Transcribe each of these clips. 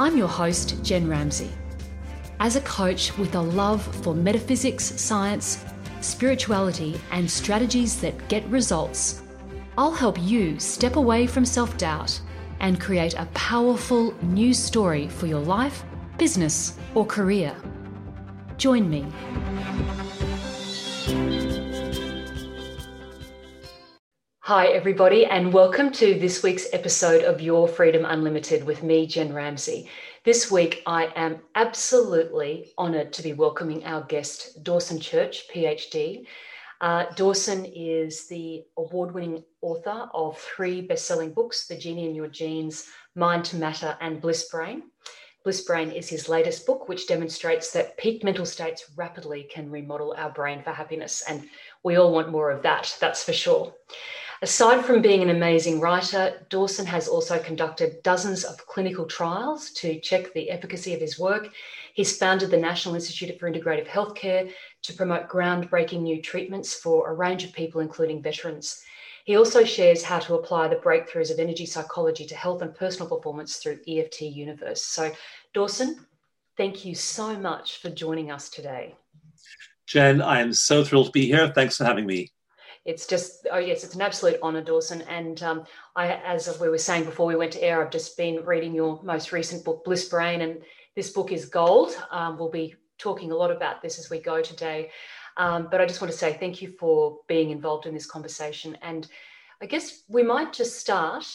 I'm your host, Jen Ramsey. As a coach with a love for metaphysics, science, spirituality, and strategies that get results, I'll help you step away from self doubt and create a powerful new story for your life, business, or career. Join me. Hi, everybody, and welcome to this week's episode of Your Freedom Unlimited with me, Jen Ramsey. This week, I am absolutely honoured to be welcoming our guest, Dawson Church, PhD. Uh, Dawson is the award winning author of three best selling books The Genie in Your Genes, Mind to Matter, and Bliss Brain. Bliss Brain is his latest book, which demonstrates that peak mental states rapidly can remodel our brain for happiness. And we all want more of that, that's for sure. Aside from being an amazing writer, Dawson has also conducted dozens of clinical trials to check the efficacy of his work. He's founded the National Institute for Integrative Healthcare to promote groundbreaking new treatments for a range of people, including veterans. He also shares how to apply the breakthroughs of energy psychology to health and personal performance through EFT Universe. So, Dawson, thank you so much for joining us today. Jen, I am so thrilled to be here. Thanks for having me it's just oh yes it's an absolute honor dawson. And um, i as we were saying before we went to air i've just been reading your most recent book bliss brain and this book is gold. Um, we'll be talking a lot about this as we go today. Um, but i just want to say thank you for being involved in this conversation. And i guess we might just start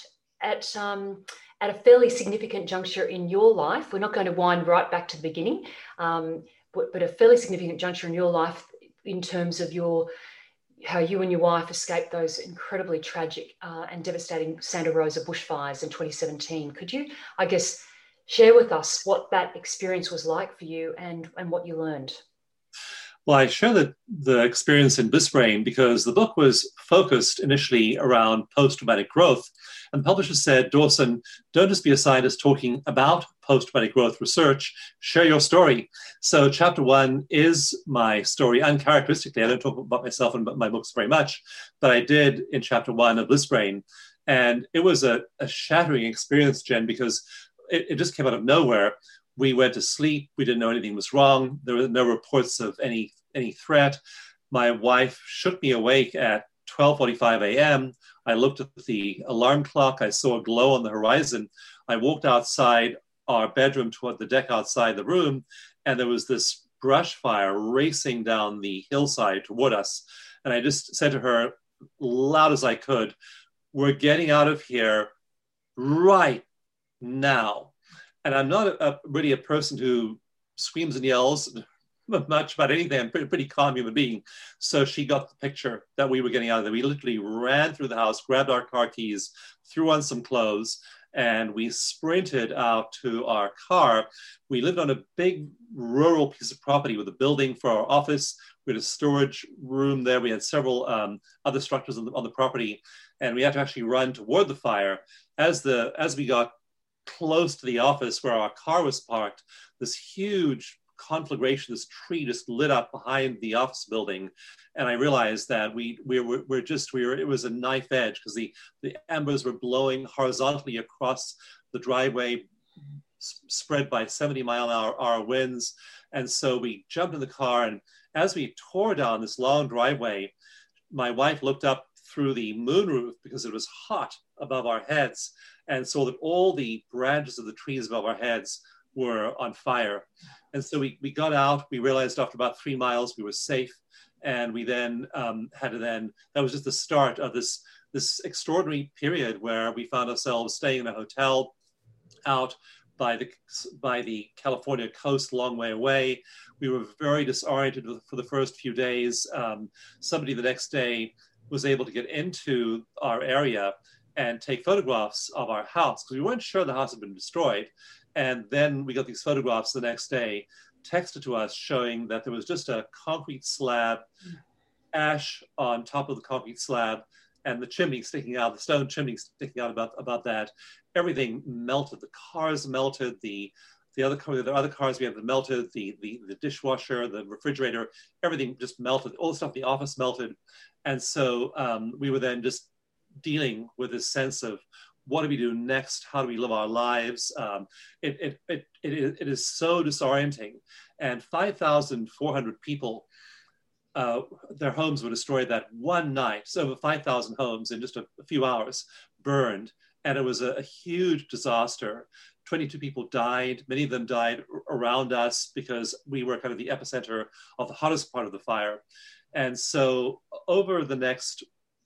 at um, at a fairly significant juncture in your life. We're not going to wind right back to the beginning um, but, but a fairly significant juncture in your life in terms of your how you and your wife escaped those incredibly tragic uh, and devastating Santa Rosa bushfires in 2017. Could you, I guess, share with us what that experience was like for you and, and what you learned? Well, I share the, the experience in Bliss Brain because the book was focused initially around post traumatic growth. And the publisher said, Dawson, don't just be a scientist talking about post traumatic growth research, share your story. So, chapter one is my story. Uncharacteristically, I don't talk about myself and my books very much, but I did in chapter one of Bliss Brain. And it was a, a shattering experience, Jen, because it, it just came out of nowhere we went to sleep. We didn't know anything was wrong. There were no reports of any any threat. My wife shook me awake at 12:45 a.m. I looked at the alarm clock. I saw a glow on the horizon. I walked outside our bedroom toward the deck outside the room, and there was this brush fire racing down the hillside toward us. And I just said to her, loud as I could, "We're getting out of here right now." and I'm not a, a, really a person who screams and yells much about anything. I'm pretty, pretty calm human being. So she got the picture that we were getting out of there. We literally ran through the house, grabbed our car keys, threw on some clothes, and we sprinted out to our car. We lived on a big rural piece of property with a building for our office. We had a storage room there. We had several um, other structures on the, on the property, and we had to actually run toward the fire. As the as we got close to the office where our car was parked, this huge conflagration, this tree just lit up behind the office building. And I realized that we, we were, we're just, we were, it was a knife edge because the, the embers were blowing horizontally across the driveway, spread by 70 mile an hour, hour winds. And so we jumped in the car. And as we tore down this long driveway, my wife looked up through the moonroof because it was hot above our heads and saw that all the branches of the trees above our heads were on fire. And so we, we got out, we realized after about three miles we were safe. And we then um, had to then, that was just the start of this, this extraordinary period where we found ourselves staying in a hotel out by the, by the California coast, long way away. We were very disoriented for the first few days. Um, somebody the next day was able to get into our area and take photographs of our house because we weren't sure the house had been destroyed. And then we got these photographs the next day, texted to us showing that there was just a concrete slab, ash on top of the concrete slab, and the chimney sticking out, the stone chimney sticking out about, about that. Everything melted. The cars melted. The the other the other cars we had melted. The, the the dishwasher, the refrigerator, everything just melted. All the stuff in the office melted, and so um, we were then just dealing with this sense of what do we do next? How do we live our lives? Um, it, it, it, it, it is so disorienting. And 5,400 people, uh, their homes were destroyed that one night. So over 5,000 homes in just a, a, few hours burned. And it was a, a, huge disaster. 22 people died. Many of them died around us because we were kind of the epicenter of the hottest part of the fire. And so over the next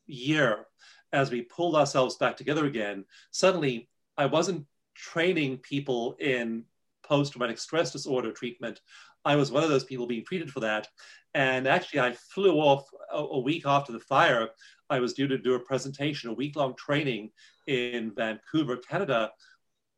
year, as we pulled ourselves back together again, suddenly I wasn't training people in post traumatic stress disorder treatment. I was one of those people being treated for that. And actually, I flew off a, a week after the fire. I was due to do a presentation, a week long training in Vancouver, Canada.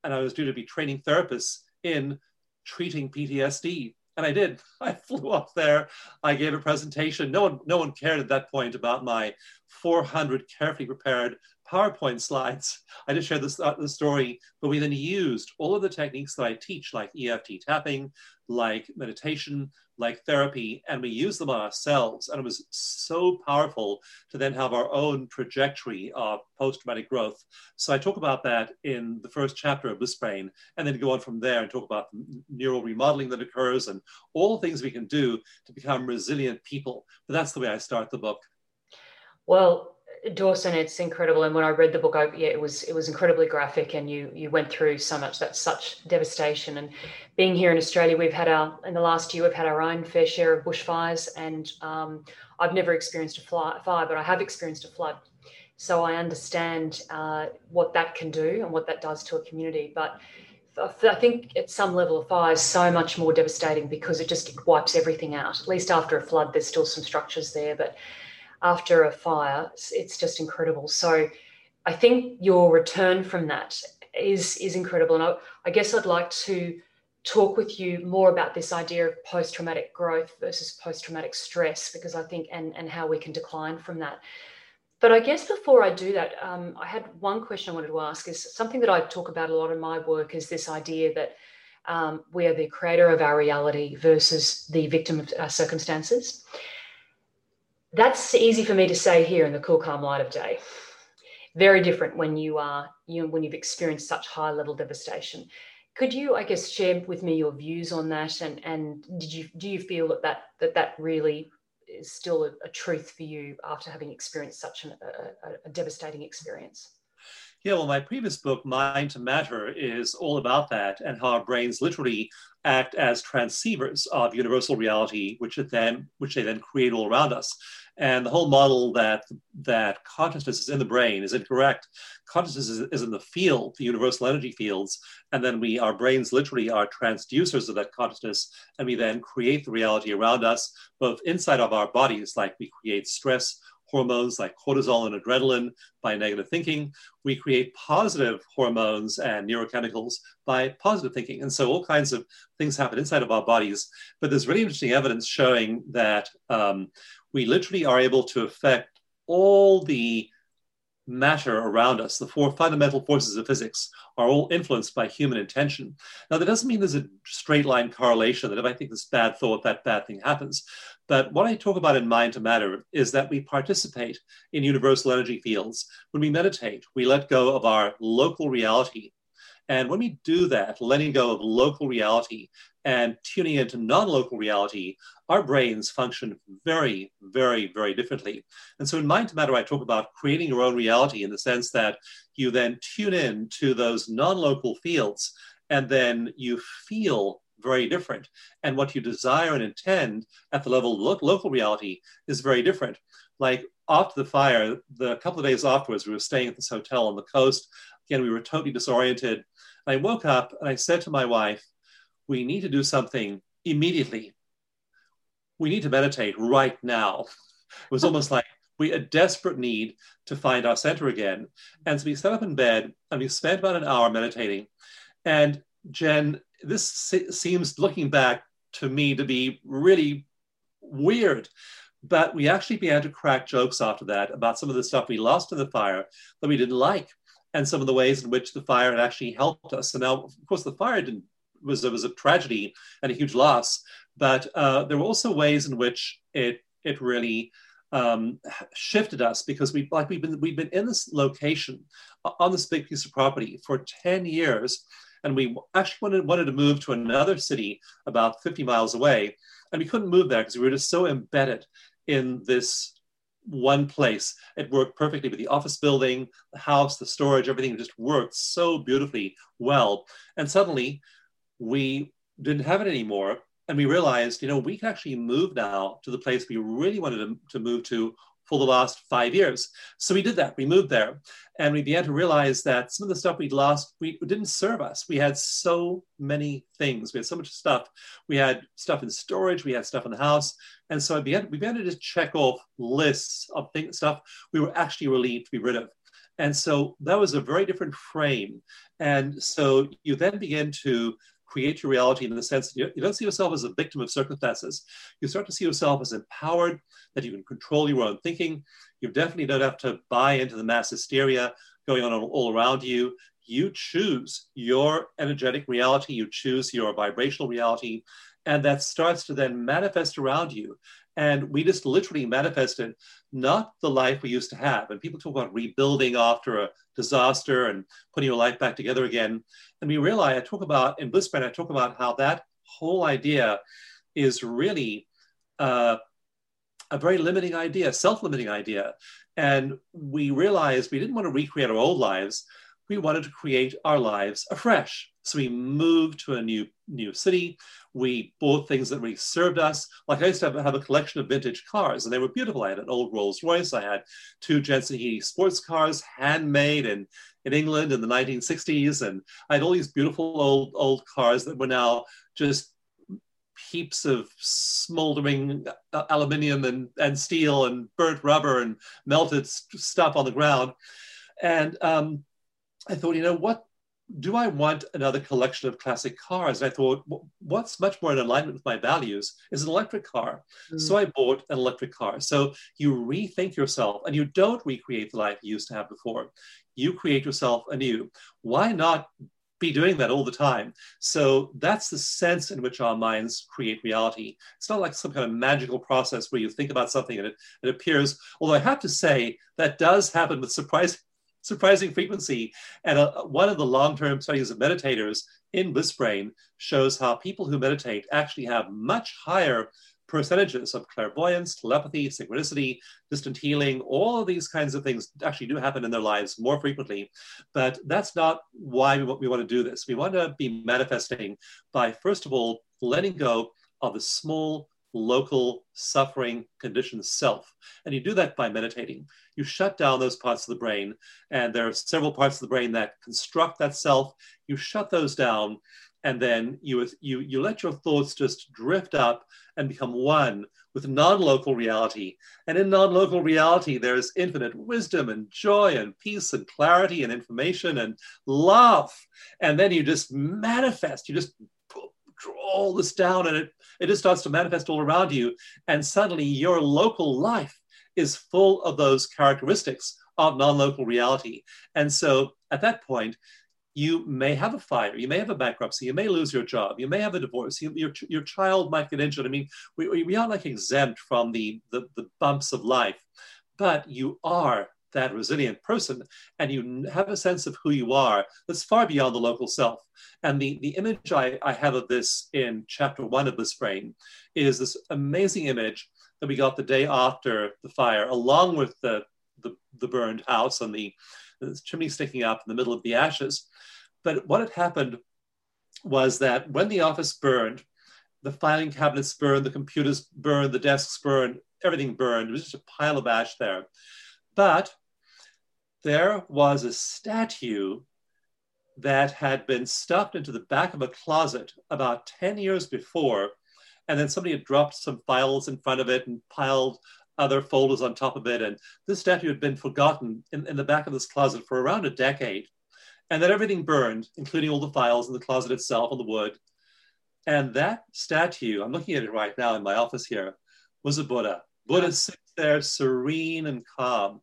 And I was due to be training therapists in treating PTSD and I did. I flew up there. I gave a presentation. No one, no one cared at that point about my 400 carefully prepared PowerPoint slides. I just shared this, the story, but we then used all of the techniques that I teach, like EFT tapping, like meditation, like therapy, and we used them on ourselves. And it was so powerful to then have our own trajectory of post traumatic growth. So I talk about that in the first chapter of Bliss Brain, and then go on from there and talk about neural remodeling that occurs and all the things we can do to become resilient people. But that's the way I start the book. Well, Dawson, it's incredible. And when I read the book, I, yeah, it was it was incredibly graphic, and you you went through so much. That's such devastation. And being here in Australia, we've had our in the last year we've had our own fair share of bushfires, and um, I've never experienced a fire, but I have experienced a flood. So I understand uh, what that can do and what that does to a community. But I think at some level, a fire is so much more devastating because it just wipes everything out. At least after a flood, there's still some structures there, but after a fire, it's just incredible. So I think your return from that is is incredible. And I, I guess I'd like to talk with you more about this idea of post-traumatic growth versus post-traumatic stress, because I think and and how we can decline from that. But I guess before I do that, um, I had one question I wanted to ask. Is something that I talk about a lot in my work is this idea that um, we are the creator of our reality versus the victim of our circumstances that's easy for me to say here in the cool, calm light of day. Very different when you are you when you've experienced such high level devastation. Could you, I guess, share with me your views on that? And and did you do you feel that that that, that really is still a, a truth for you after having experienced such an, a, a devastating experience? Yeah, well, my previous book, Mind to Matter, is all about that and how our brains literally act as transceivers of universal reality, which then which they then create all around us. And the whole model that that consciousness is in the brain is incorrect. Consciousness is, is in the field, the universal energy fields, and then we our brains literally are transducers of that consciousness, and we then create the reality around us, both inside of our bodies, like we create stress hormones like cortisol and adrenaline by negative thinking. We create positive hormones and neurochemicals by positive thinking. And so all kinds of things happen inside of our bodies. But there's really interesting evidence showing that um, we literally are able to affect all the matter around us, the four fundamental forces of physics, are all influenced by human intention. Now, that doesn't mean there's a straight line correlation that if I think this bad thought, that bad thing happens. But what I talk about in Mind to Matter is that we participate in universal energy fields. When we meditate, we let go of our local reality. And when we do that, letting go of local reality and tuning into non local reality, our brains function very, very, very differently. And so in Mind to Matter, I talk about creating your own reality in the sense that you then tune in to those non local fields and then you feel very different. And what you desire and intend at the level of lo- local reality is very different. Like after the fire, the couple of days afterwards, we were staying at this hotel on the coast. Again, we were totally disoriented. I woke up and I said to my wife, We need to do something immediately we need to meditate right now. It was almost like we had a desperate need to find our center again. And so we sat up in bed and we spent about an hour meditating. And Jen, this seems looking back to me to be really weird. But we actually began to crack jokes after that about some of the stuff we lost in the fire that we didn't like, and some of the ways in which the fire had actually helped us. And now, of course, the fire was was a tragedy and a huge loss, but uh, there were also ways in which it it really um, shifted us because we like we've been we've been in this location on this big piece of property for 10 years and we actually wanted, wanted to move to another city about 50 miles away and we couldn't move there because we were just so embedded in this one place it worked perfectly with the office building the house the storage everything just worked so beautifully well and suddenly we didn't have it anymore and we realized, you know, we can actually move now to the place we really wanted to, to move to for the last five years. So we did that. We moved there, and we began to realize that some of the stuff we'd lost we didn't serve us. We had so many things. We had so much stuff. We had stuff in storage. We had stuff in the house, and so began, we began to just check off lists of things, stuff we were actually relieved to be rid of. And so that was a very different frame. And so you then begin to create your reality in the sense that you don't see yourself as a victim of circumstances. You start to see yourself as empowered, that you can control your own thinking. You definitely don't have to buy into the mass hysteria going on all around you. You choose your energetic reality, you choose your vibrational reality, and that starts to then manifest around you. And we just literally manifested not the life we used to have. And people talk about rebuilding after a disaster and putting your life back together again. And we realize, I talk about in Bliss Brain, I talk about how that whole idea is really uh, a very limiting idea, self limiting idea. And we realized we didn't want to recreate our old lives. We wanted to create our lives afresh. So we moved to a new new city. We bought things that really served us. Like I used to have, have a collection of vintage cars, and they were beautiful. I had an old Rolls Royce. I had two Jensen Healey sports cars, handmade in, in England in the 1960s, and I had all these beautiful old old cars that were now just heaps of smoldering uh, aluminium and, and steel and burnt rubber and melted stuff on the ground. And um, I thought, you know, what do I want another collection of classic cars? And I thought, what's much more in alignment with my values is an electric car. Mm. So I bought an electric car. So you rethink yourself and you don't recreate the life you used to have before. You create yourself anew. Why not be doing that all the time? So that's the sense in which our minds create reality. It's not like some kind of magical process where you think about something and it, it appears. Although I have to say, that does happen with surprising surprising frequency. And uh, one of the long-term studies of meditators in Bliss Brain shows how people who meditate actually have much higher percentages of clairvoyance, telepathy, synchronicity, distant healing, all of these kinds of things actually do happen in their lives more frequently. But that's not why we, we want to do this. We want to be manifesting by, first of all, letting go of the small local suffering conditioned self. And you do that by meditating. You shut down those parts of the brain, and there are several parts of the brain that construct that self. You shut those down, and then you, you, you let your thoughts just drift up and become one with non-local reality. And in non-local reality, there's infinite wisdom and joy and peace and clarity and information and love. And then you just manifest, you just all this down and it, it just starts to manifest all around you. And suddenly your local life is full of those characteristics of non-local reality. And so at that point, you may have a fire, you may have a bankruptcy, you may lose your job, you may have a divorce, you, your, your child might get injured. I mean, we, we are like exempt from the, the, the bumps of life, but you are that resilient person and you have a sense of who you are that's far beyond the local self. And the, the image I, I have of this in chapter one of Bliss Brain is this amazing image that we got the day after the fire, along with the, the, the burned house and the, the chimney sticking up in the middle of the ashes. But what had happened was that when the office burned, the filing cabinets burned, the computers burned, the desks burned, everything burned. It was just a pile of ash there. But there was a statue that had been stuffed into the back of a closet about 10 years before. And then somebody had dropped some files in front of it and piled other folders on top of it. And this statue had been forgotten in, in the back of this closet for around a decade. and then everything burned, including all the files in the closet itself and the wood. And that statue, I'm looking at it right now in my office here, was a Buddha. Buddha sits there serene and calm.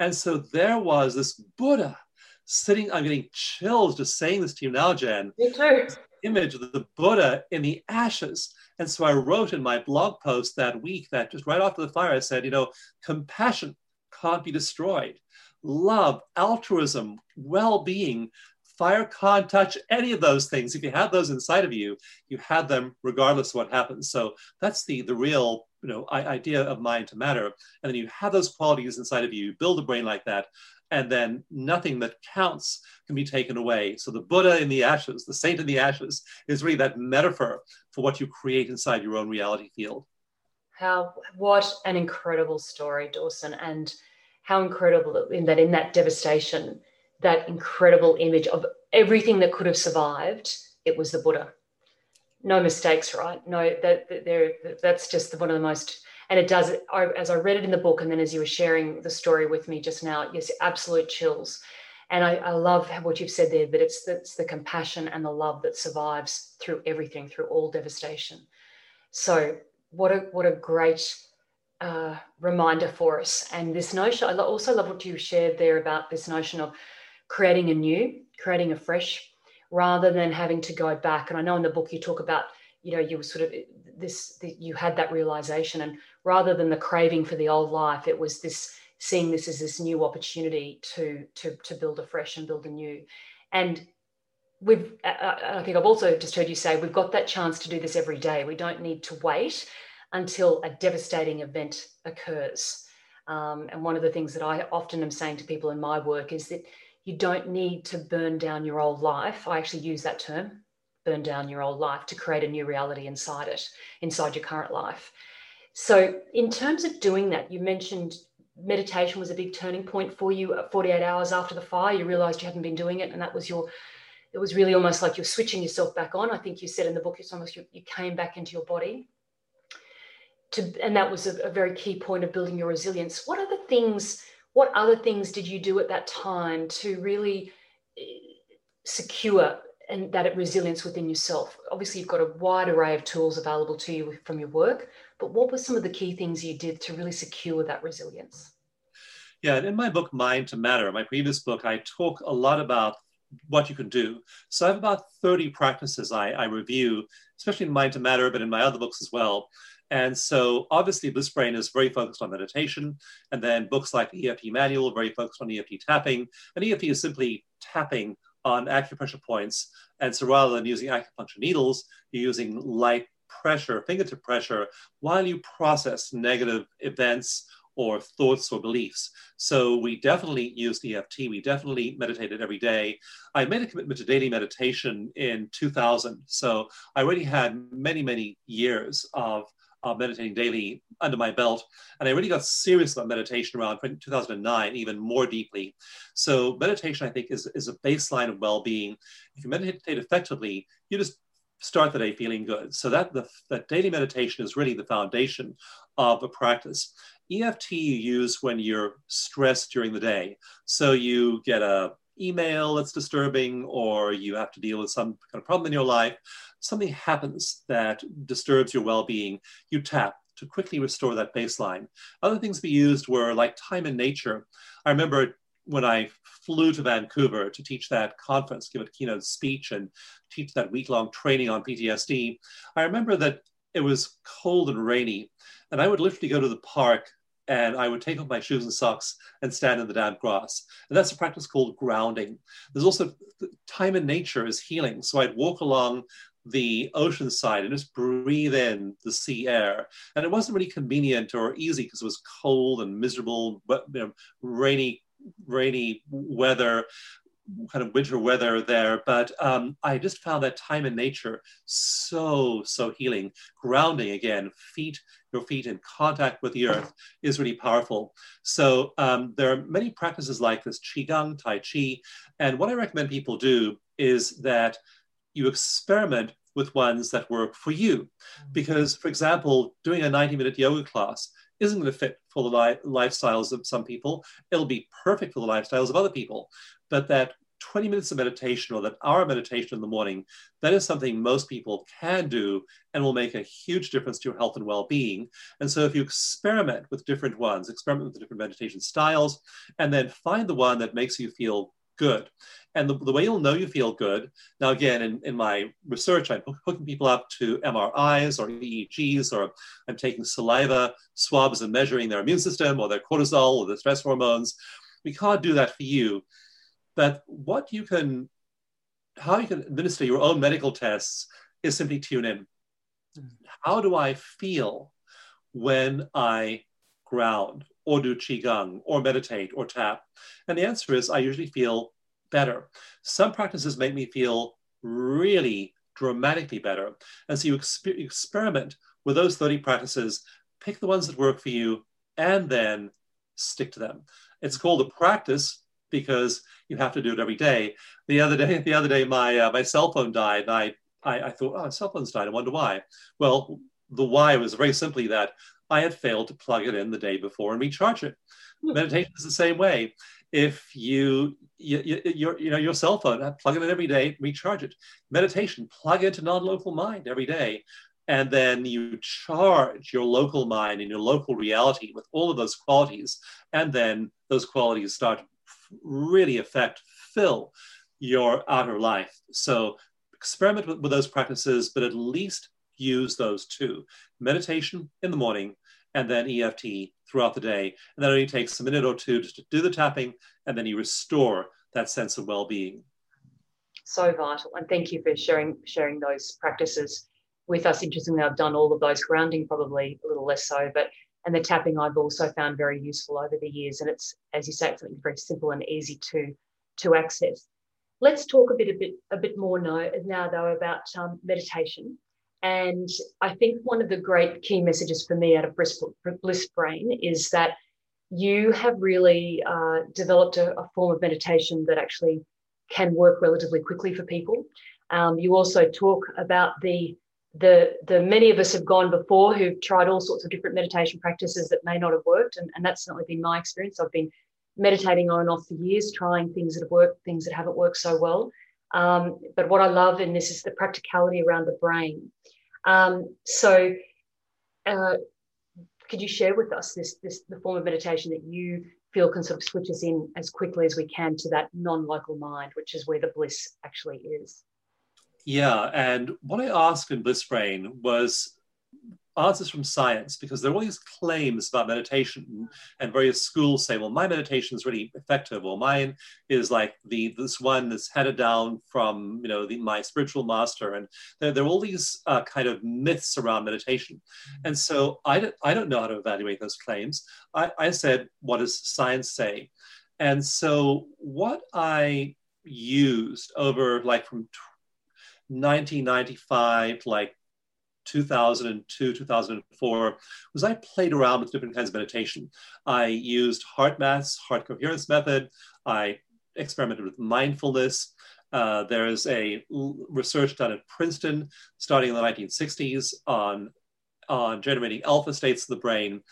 And so there was this Buddha sitting, I'm getting chills just saying this to you now, Jen. Me too. Image of the Buddha in the ashes. And so I wrote in my blog post that week that just right after the fire, I said, you know, compassion can't be destroyed. Love, altruism, well being, fire can't touch any of those things. If you have those inside of you, you have them regardless of what happens. So that's the, the real you know, idea of mind to matter. And then you have those qualities inside of you, you build a brain like that, and then nothing that counts can be taken away. So the Buddha in the ashes, the saint in the ashes, is really that metaphor for what you create inside your own reality field. How what an incredible story, Dawson, and how incredible in that in that devastation, that incredible image of everything that could have survived, it was the Buddha. No mistakes, right? No, that, that that's just one of the most and it does as i read it in the book and then as you were sharing the story with me just now yes absolute chills. And I, I love what you've said there that it's, it's the compassion and the love that survives through everything through all devastation. So what a what a great uh, reminder for us. And this notion i also love what you shared there about this notion of creating a new creating a fresh rather than having to go back. And i know in the book you talk about you know you were sort of this you had that realization and rather than the craving for the old life it was this seeing this as this new opportunity to to to build afresh and build anew. And we've i think i've also just heard you say we've got that chance to do this every day. We don't need to wait until a devastating event occurs. Um, and one of the things that i often am saying to people in my work is that you don't need to burn down your old life i actually use that term burn down your old life to create a new reality inside it, inside your current life. So, in terms of doing that, you mentioned meditation was a big turning point for you. 48 hours after the fire, you realized you hadn't been doing it, and that was your. It was really almost like you're switching yourself back on. I think you said in the book, it's almost you, you came back into your body. To, and that was a, a very key point of building your resilience. What other things? What other things did you do at that time to really eh, secure and that resilience within yourself. Obviously, you've got a wide array of tools available to you from your work, but what were some of the key things you did to really secure that resilience? Yeah, and in my book, Mind to Matter, my previous book, I talk a lot about what you can do. So I have about 30 practices I, I review, especially in Mind to Matter, but in my other books as well. And so obviously Bliss Brain is very focused on meditation. And then books like the EFT Manual, very focused on EFT tapping. And EFT is simply tapping on acupressure points. And so rather than using acupuncture needles, you're using light pressure, fingertip pressure, while you process negative events or thoughts or beliefs. So we definitely used EFT. We definitely meditated every day. I made a commitment to daily meditation in 2000. So I already had many, many years of meditating daily under my belt. And I really got serious about meditation around 2009, even more deeply. So, meditation, I think, is, is a baseline of well being. If you meditate effectively, you just start the day feeling good. So, that, the, that daily meditation is really the foundation of a practice. EFT you use when you're stressed during the day. So, you get a email that's disturbing or you have to deal with some kind of problem in your life something happens that disturbs your well being, you tap to quickly restore that baseline. Other things we used were like time and nature. I remember when I flew to Vancouver to teach that conference, give a keynote speech, and teach that week long training on PTSD, I remember that it was cold and rainy, and I would literally go to the park and I would take off my shoes and socks and stand in the damp grass. And that's a practice called grounding. There's also time in nature is healing. So I'd walk along the ocean side and just breathe in the sea air. And it wasn't really convenient or easy because it was cold and miserable, but you know, rainy, rainy weather, kind of winter weather there. But um, I just found that time in nature so, so healing. Grounding again, feet, your feet in contact with the earth is really powerful. So um, there are many practices like this, Qigong, Tai Chi. And what I recommend people do is that you experiment with ones that work for you. Mm-hmm. Because, for example, doing a 90 minute yoga class isn't going to fit for the li- lifestyles of some people. It'll be perfect for the lifestyles of other people. But that 20 minutes of meditation or that hour of meditation in the morning, that is something most people can do and will make a huge difference to your health and well being. And so, if you experiment with different ones, experiment with the different meditation styles, and then find the one that makes you feel good. And the, the way you'll know you feel good, now again, in, in my research, I'm hooking people up to MRIs or EEGs, or I'm taking saliva swabs and measuring their immune system or their cortisol or their stress hormones. We can't do that for you But what you can, how you can administer your own medical tests is simply tune in. Mm. How do I feel when I ground or do Qigong or meditate or tap? And the answer is I usually feel better. Some practices make me feel really dramatically better. And so you exper- experiment with those 30 practices, pick the ones that work for you, and then stick to them. It's called a practice because you have to do it every day. The other day, the other day, my uh, my cell phone died, and I, I, I thought, oh, cell phone's died. I wonder why. Well, the why was very simply that I had failed to plug it in the day before and recharge it. Hmm. Meditation is the same way. If you, you, you, your, you know, your cell phone, plug it in every day, recharge it. Meditation, plug into non-local mind every day and then you charge your local mind and your local reality with all of those qualities and then those qualities start really affect, fill your outer life. So experiment with, with those practices, but at least use those two meditation in the morning and then EFT throughout the day. And that only takes a minute or two to do the tapping, and then you restore that sense of well being. So vital. And thank you for sharing sharing those practices with us. Interestingly, I've done all of those grounding, probably a little less so, but and the tapping I've also found very useful over the years. And it's, as you say, something very simple and easy to, to access. Let's talk a bit, a bit, a bit more now, now though, about um, meditation. And I think one of the great key messages for me out of Bliss Brain is that you have really uh, developed a, a, form of meditation that actually can work relatively quickly for people. Um, you also talk about the the the many of us have gone before who've tried all sorts of different meditation practices that may not have worked and, and that's certainly been my experience i've been meditating on and off for years trying things that have worked things that haven't worked so well um, but what i love in this is the practicality around the brain um, so uh, could you share with us this this the form of meditation that you feel can sort of switch us in as quickly as we can to that non-local mind which is where the bliss actually is? Yeah, and what I asked in Bliss Brain was answers from science because there are all these claims about meditation and various schools say well my meditation is really effective. Or mine is like the this one that's handed down from you know the, my spiritual master. And there, there are all these uh, kind of myths around meditation. And so I don't, I don't know how to evaluate those claims. I, I said what does science say? And so what I used over like from 1995 like 2002, 2004, was I played around with different kinds of meditation. I used HeartMath's heart coherence method. I experimented with mindfulness. Uh, there is a research done at Princeton starting in the 1960s on, on generating alpha states of the brain.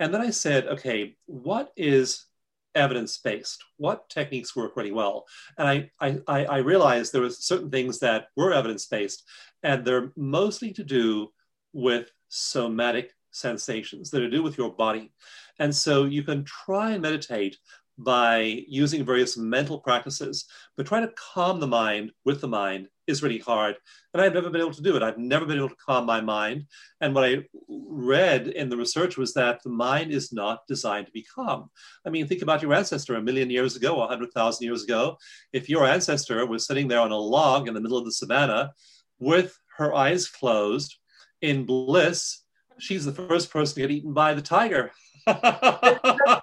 And then I said, okay, what is evidence based. What techniques work really well? And I, I, I realized there was certain things that were evidence based, and they're mostly to do with somatic sensations that are to do with your body. And so you can try and meditate by using various mental practices, but try to calm the mind with the mind is really hard. And I've never been able to do it. I've never been able to calm my mind. And what I read in the research was that the mind is not designed to be calm. I mean, think about your ancestor a million years ago, 100,000 years ago. If your ancestor was sitting there on a log in the middle of the savannah with her eyes closed in bliss, she's the first person to get eaten by the tiger.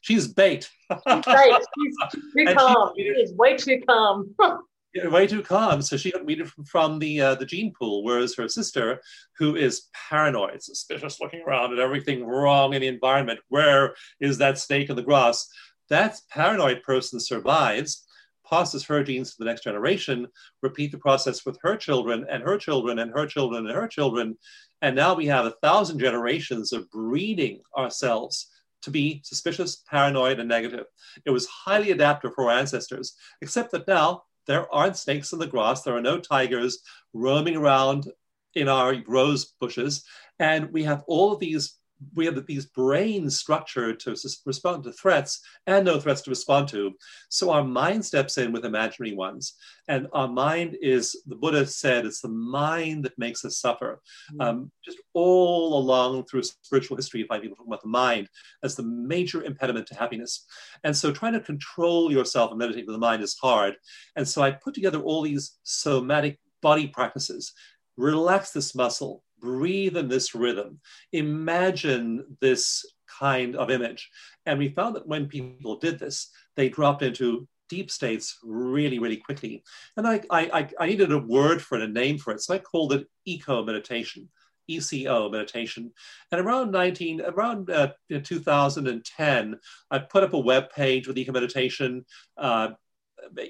she's bait. she's bait. She's too calm. She is way too calm. way too calm. So she got weeded from, the uh, the gene pool, whereas her sister, who is paranoid, suspicious, looking around at everything wrong in the environment. Where is that snake in the grass? That paranoid person survives, passes her genes to the next generation, repeat the process with her children and her children and her children and her children, and now we have a thousand generations of breeding ourselves to be suspicious, paranoid, and negative. It was highly adaptive for our ancestors, except that now there aren't snakes in the grass, there are no tigers roaming around in our rose bushes, and we have all of these we have these brains structured to respond to threats and no threats to respond to. So our mind steps in with imaginary ones. And our mind is, the Buddha said, it's the mind that makes us suffer. Mm-hmm. Um, just all along through spiritual history, you find people talking about the mind as the major impediment to happiness. And so trying to control yourself and meditate with the mind is hard. And so I put together all these somatic body practices. Relax this muscle, breathe in this rhythm, imagine this kind of image. And we found that when people did this, they dropped into deep states really, really quickly. And I, I, I needed a word for it, a name for it. So I called it eco meditation. ECO meditation. And around 19, around uh, 2010, I put up a web page with Eco Meditation, uh,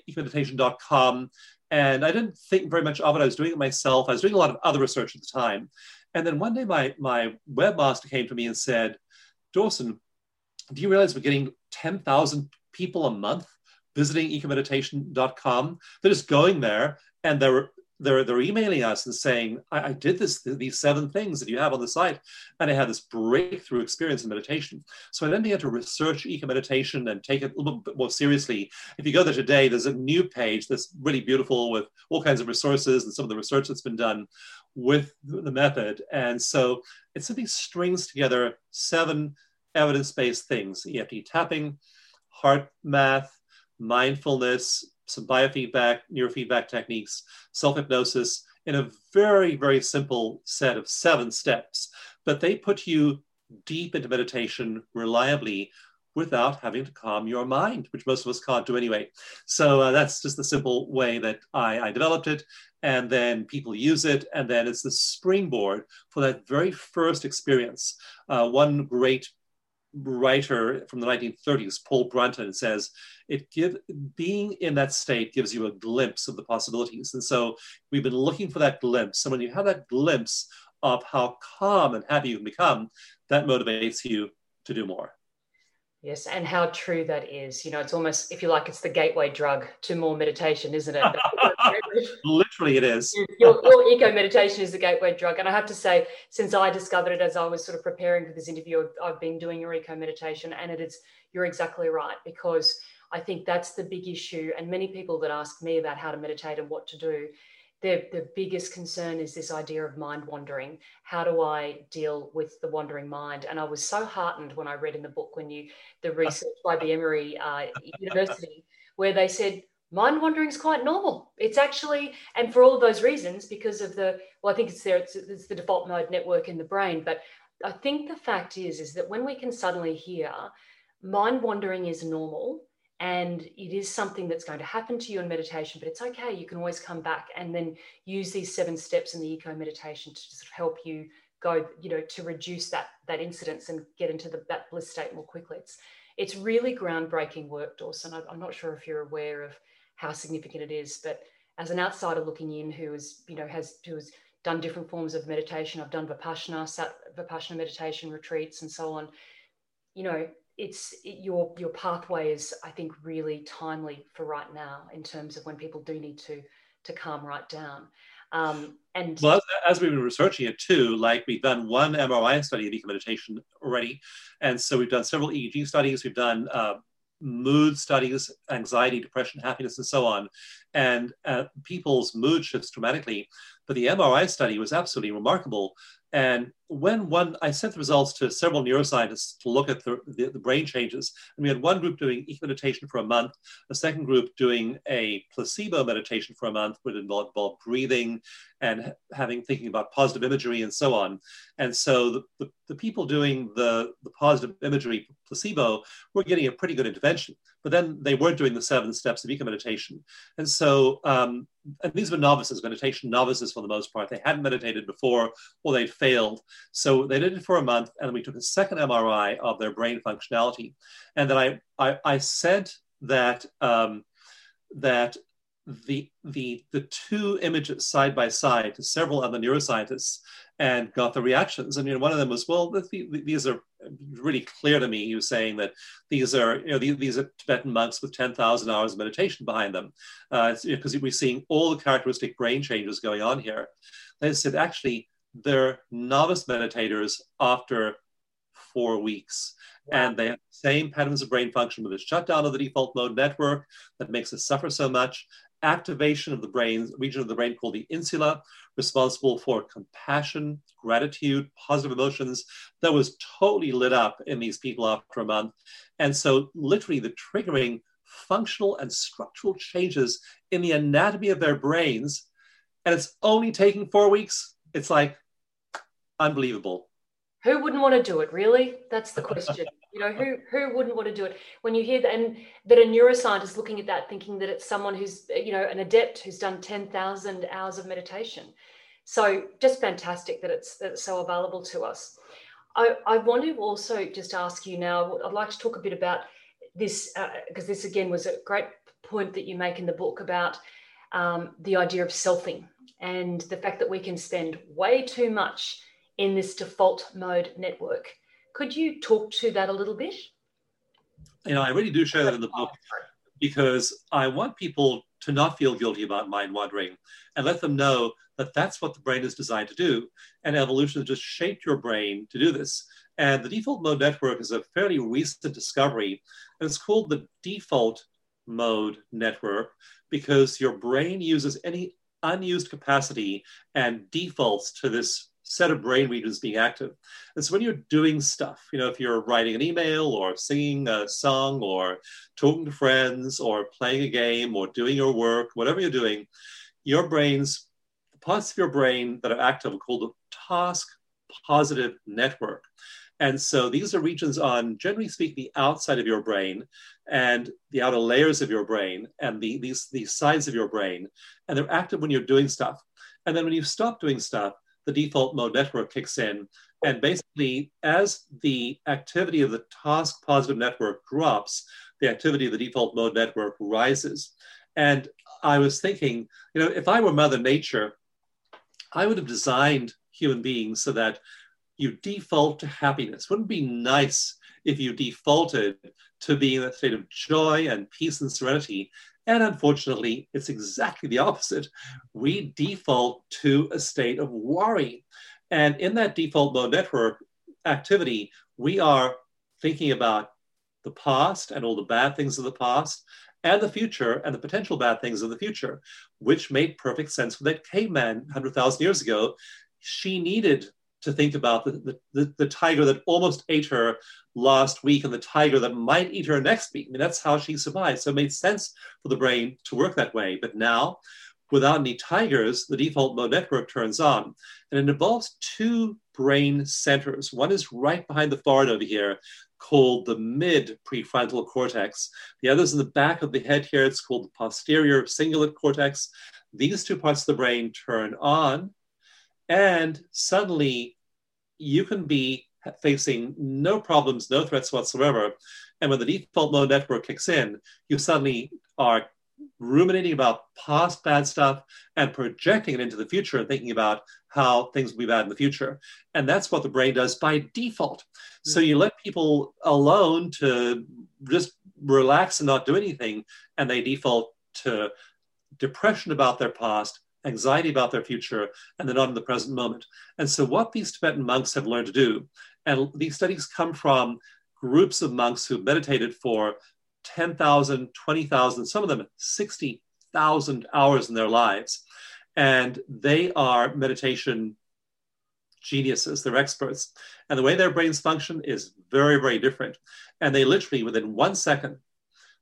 ecomeditation.com, and I didn't think very much of it. I was doing it myself. I was doing a lot of other research at the time. And then one day my, my webmaster came to me and said, Dawson, do you realize we're getting 10,000 people a month visiting ecomeditation.com? They're just going there and they're they're, they're emailing us and saying, I, I, did this, these seven things that you have on the site, and I had this breakthrough experience in meditation. So I then began to research eco meditation and take it a little bit more seriously. If you go there today, there's a new page that's really beautiful with all kinds of resources and some of the research that's been done with the method. And so it simply strings together seven evidence based things EFT tapping, heart math, mindfulness, some biofeedback, neurofeedback techniques, self hypnosis in a very, very simple set of seven steps. But they put you deep into meditation reliably without having to calm your mind, which most of us can't do anyway. So uh, that's just the simple way that I, I, developed it. And then people use it. And then it's the springboard for that very first experience. Uh, one great writer from the 1930s, Paul Brunton, says it give being in that state gives you a glimpse of the possibilities. And so we've been looking for that glimpse. And when you have that glimpse of how calm and happy you can become, that motivates you to do more. Yes, and how true that is. You know, it's almost, if you like, it's the gateway drug to more meditation, isn't it? Literally, it is. your, your, eco meditation is the gateway drug. And I have to say, since I discovered it as I was sort of preparing for this interview, I've been doing your eco meditation, and it is, you're exactly right, because I think that's the big issue. And many people that ask me about how to meditate and what to do, the, the biggest concern is this idea of mind wandering. How do I deal with the wandering mind? And I was so heartened when I read in the book when you the research by the Emory uh, University, where they said mind wandering is quite normal. It's actually, and for all of those reasons, because of the well, I think it's there. It's, it's the default mode network in the brain. But I think the fact is, is that when we can suddenly hear mind wandering is normal and it is something that's going to happen to you in meditation but it's okay you can always come back and then use these seven steps in the eco meditation to sort of help you go you know to reduce that that incidence and get into the, that bliss state more quickly it's it's really groundbreaking work dawson i'm not sure if you're aware of how significant it is but as an outsider looking in who is you know has who has done different forms of meditation i've done vipassana sat vipassana meditation retreats and so on you know it's it, your your pathway is I think really timely for right now in terms of when people do need to to calm right down. Um, and well, as, as, we've been researching it too, like we've done one MRI study of eco meditation already, and so we've done several EEG studies. We've done uh, mood studies, anxiety, depression, happiness, and so on. And uh, people's mood shifts dramatically. But the MRI study was absolutely remarkable and when one, I sent the results to several neuroscientists to look at the, the, the brain changes. And we had one group doing eco meditation for a month, a second group doing a placebo meditation for a month, would involved, involve breathing and having thinking about positive imagery and so on. And so the, the, the people doing the, the positive imagery placebo were getting a pretty good intervention but then they weren't doing the seven steps of eco meditation. And so, um, and these were novices, meditation novices for the most part. They hadn't meditated before or they'd failed. So they did it for a month, and we took a second MRI of their brain functionality. And then I, I, I said that, um, that the, the, the two images side by side to several other neuroscientists and got the reactions. I mean, one of them was, well, these are really clear to me. He was saying that these are, you know, these, these are Tibetan monks with 10,000 hours of meditation behind them, because uh, we're seeing all the characteristic brain changes going on here. They said actually they're novice meditators after four weeks. Wow. And they have the same patterns of brain function with a shutdown of the default mode network that makes us suffer so much, activation of the brain, region of the brain called the insula, responsible for compassion, gratitude, positive emotions, that was totally lit up in these people after a month. And so, literally, the triggering functional and structural changes in the anatomy of their brains. And it's only taking four weeks. It's like unbelievable. Who wouldn't want to do it, really? That's the question. you know, who who wouldn't want to do it? When you hear that and that a neuroscientist looking at that thinking that it's someone who's, you know, an adept who's done 10,000 hours of meditation. So just fantastic that it's that it's so available to us. I, I want to also just ask you now, I'd like to talk a bit about this, because uh, this again was a great point that you make in the book about um, the idea of selfing and the fact that we can spend way too much in this default mode network. Could you talk to that a little bit? You know, I really do share that in the book because I want people to not feel guilty about mind wandering and let them know that that's what the brain is designed to do. And evolution has just shaped your brain to do this. And the default mode network is a fairly recent discovery. And it's called the default mode network because your brain uses any unused capacity and defaults to this set of brain regions being active. And so when you're doing stuff, you know, if you're writing an email or singing a song or talking to friends or playing a game or doing your work, whatever you're doing, your brains, the parts of your brain that are active are called the task positive network. And so these are regions on, generally speaking, the outside of your brain and the outer layers of your brain and the, these, these sides of your brain. And they're active when you're doing stuff. And then when you stop doing stuff, the default mode network kicks in. And basically, as the activity of the task positive network drops, the activity of the default mode network rises. And I was thinking, you know, if I were Mother Nature, I would have designed human beings so that you default to happiness. Wouldn't be nice if you defaulted to being in a state of joy and peace and serenity and unfortunately, it's exactly the opposite. We default to a state of worry. And in that default mode network activity, we are thinking about the past and all the bad things of the past and the future and the potential bad things of the future, which made perfect sense for that caveman 100,000 years ago. She needed to think about the, the, the, tiger that almost ate her last week and the tiger that might eat her next week. I mean, that's how she survived. So it made sense for the brain to work that way. But now, without any tigers, the default mode network turns on. And it involves two brain centers. One is right behind the forehead over here, called the mid prefrontal cortex. The other is in the back of the head here. It's called the posterior cingulate cortex. These two parts of the brain turn on and suddenly you can be facing no problems, no threats whatsoever. And when the default mode network kicks in, you suddenly are ruminating about past bad stuff and projecting it into the future and thinking about how things will be bad in the future. And that's what the brain does by default. So mm-hmm. you let people alone to just relax and not do anything, and they default to depression about their past anxiety about their future, and they're not in the present moment. And so, what these Tibetan monks have learned to do, and these studies come from groups of monks who meditated for 10,000, 20,000, some of them 60,000 hours in their lives. And they are meditation geniuses, they're experts. And the way their brains function is very, very different. And they literally, within one second,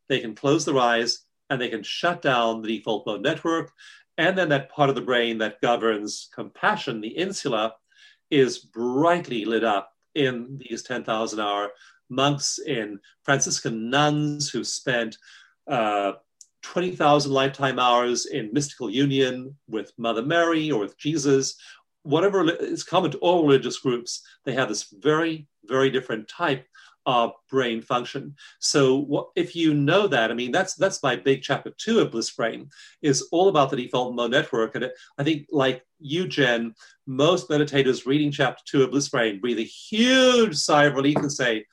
they can close their eyes and they can shut down the default mode network and then that part of the brain that governs compassion, the insula, is brightly lit up in these 10,000 hour monks, in Franciscan nuns who spent uh, 20,000 lifetime hours in mystical union with Mother Mary or with Jesus. Whatever is common to all religious groups, they have this very, very different type of brain function. So what, if you know that, I mean, that's that's my big chapter two of Bliss Brain is all about the default mode network. And it, I think like you, Jen, most meditators reading chapter two of Bliss Brain breathe a huge sigh of relief and say,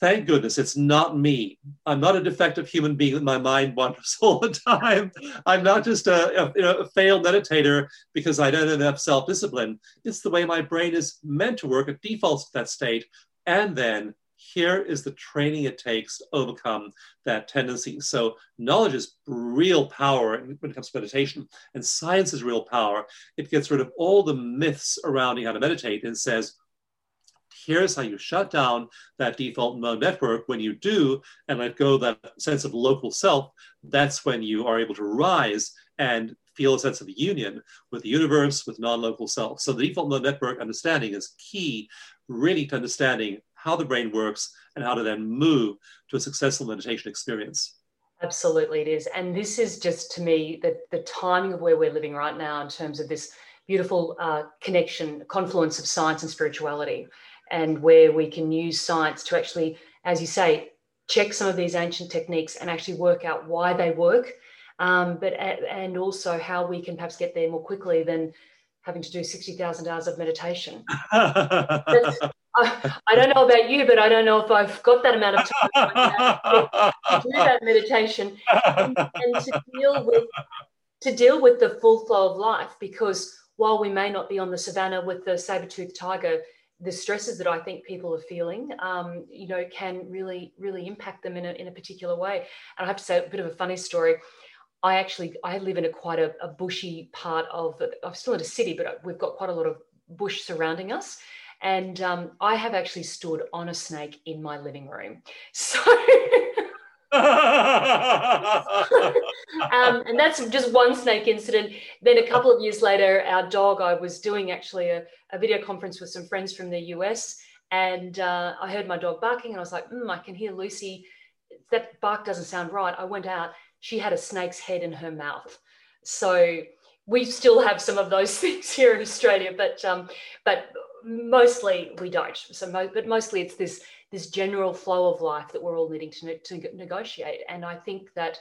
thank goodness it's not me. I'm not a defective human being that my mind wanders all the time. I'm not just a, a, you know, a failed meditator because I don't have enough self discipline. It's the way my brain is meant to work. It defaults to that state. And then here is the training it takes to overcome that tendency. So, knowledge is real power when it comes to meditation, and science is real power. It gets rid of all the myths surrounding how to meditate and says, here's how you shut down that default mode network. When you do and let go that sense of local self, that's when you are able to rise and feel a sense of union with the universe, with non-local self. So the default mode network understanding is key really to understanding how the brain works and how to then move to a successful meditation experience. Absolutely, it is. And this is just to me the, the timing of where we're living right now in terms of this beautiful uh, connection, confluence of science and spirituality, and where we can use science to actually, as you say, check some of these ancient techniques and actually work out why they work, um, but and also how we can perhaps get there more quickly than having to do 60,000 hours of meditation. I, don't know about you, but I don't know if I've got that amount of time to, do that meditation and, and to deal with to deal with the full flow of life. Because while we may not be on the savannah with the saber-toothed tiger, the stresses that I think people are feeling, um, you know, can really, really impact them in a, in a particular way. And I have to say a bit of a funny story. I actually I live in a quite a, a bushy part of. I'm still in a city, but we've got quite a lot of bush surrounding us. And um, I have actually stood on a snake in my living room. So. um, and that's just one snake incident. Then a couple of years later, our dog, I was doing actually a, a video conference with some friends from the US, and uh, I heard my dog barking, and I was like, mm, I can hear Lucy. That bark doesn't sound right. I went out. She had a snake's head in her mouth. So we still have some of those things here in Australia, but um, but mostly we don't. So, mo- but mostly it's this this general flow of life that we're all needing to, ne- to negotiate. And I think that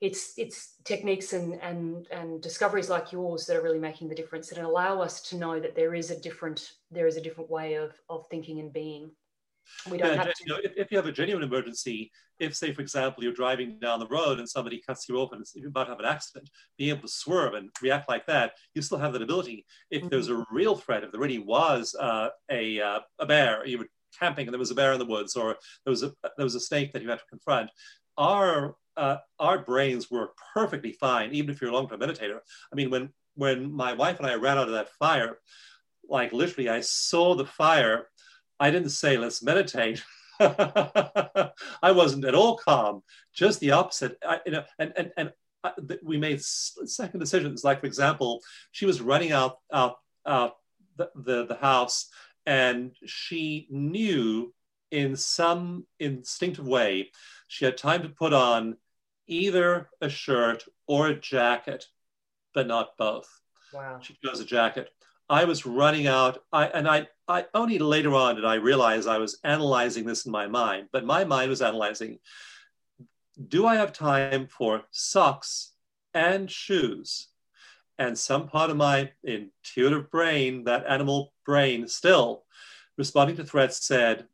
it's it's techniques and and and discoveries like yours that are really making the difference and allow us to know that there is a different there is a different way of of thinking and being. We don't have to. You know, if, if you have a genuine emergency, if say for example you're driving down the road and somebody cuts you off and you're about to have an accident, being able to swerve and react like that, you still have that ability. If mm-hmm. there's a real threat, if there really was uh, a uh, a bear, you were camping and there was a bear in the woods, or there was a there was a snake that you had to confront, our uh, our brains work perfectly fine, even if you're a long-term meditator. I mean, when when my wife and I ran out of that fire, like literally, I saw the fire. I didn't say let's meditate. I wasn't at all calm, just the opposite. I, you know, and and and I, we made second decisions. Like for example, she was running out out out the, the, the house, and she knew in some instinctive way she had time to put on either a shirt or a jacket, but not both. Wow. She chose a jacket. I was running out, I, and I, I only later on did I realize I was analyzing this in my mind, but my mind was analyzing do I have time for socks and shoes? And some part of my intuitive brain, that animal brain still, responding to threats, said,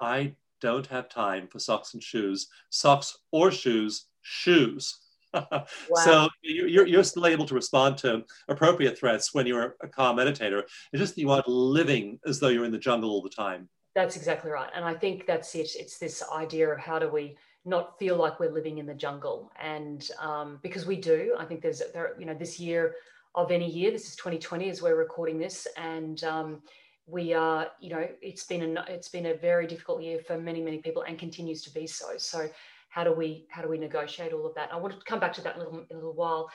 I don't have time for socks and shoes, socks or shoes, shoes. wow. So you're, you're still able to respond to appropriate threats when you're a calm meditator. It's just that you aren't living as though you're in the jungle all the time. That's exactly right. And I think that's it. It's this idea of how do we not feel like we're living in the jungle. And um, because we do, I think there's, there, you know, this year of any year, this is 2020 as we're recording this. And um, we are, you know, it's been a, it's been a very difficult year for many, many people and continues to be so. So how do we how do we negotiate all of that? I want to come back to that in a little, in a little while.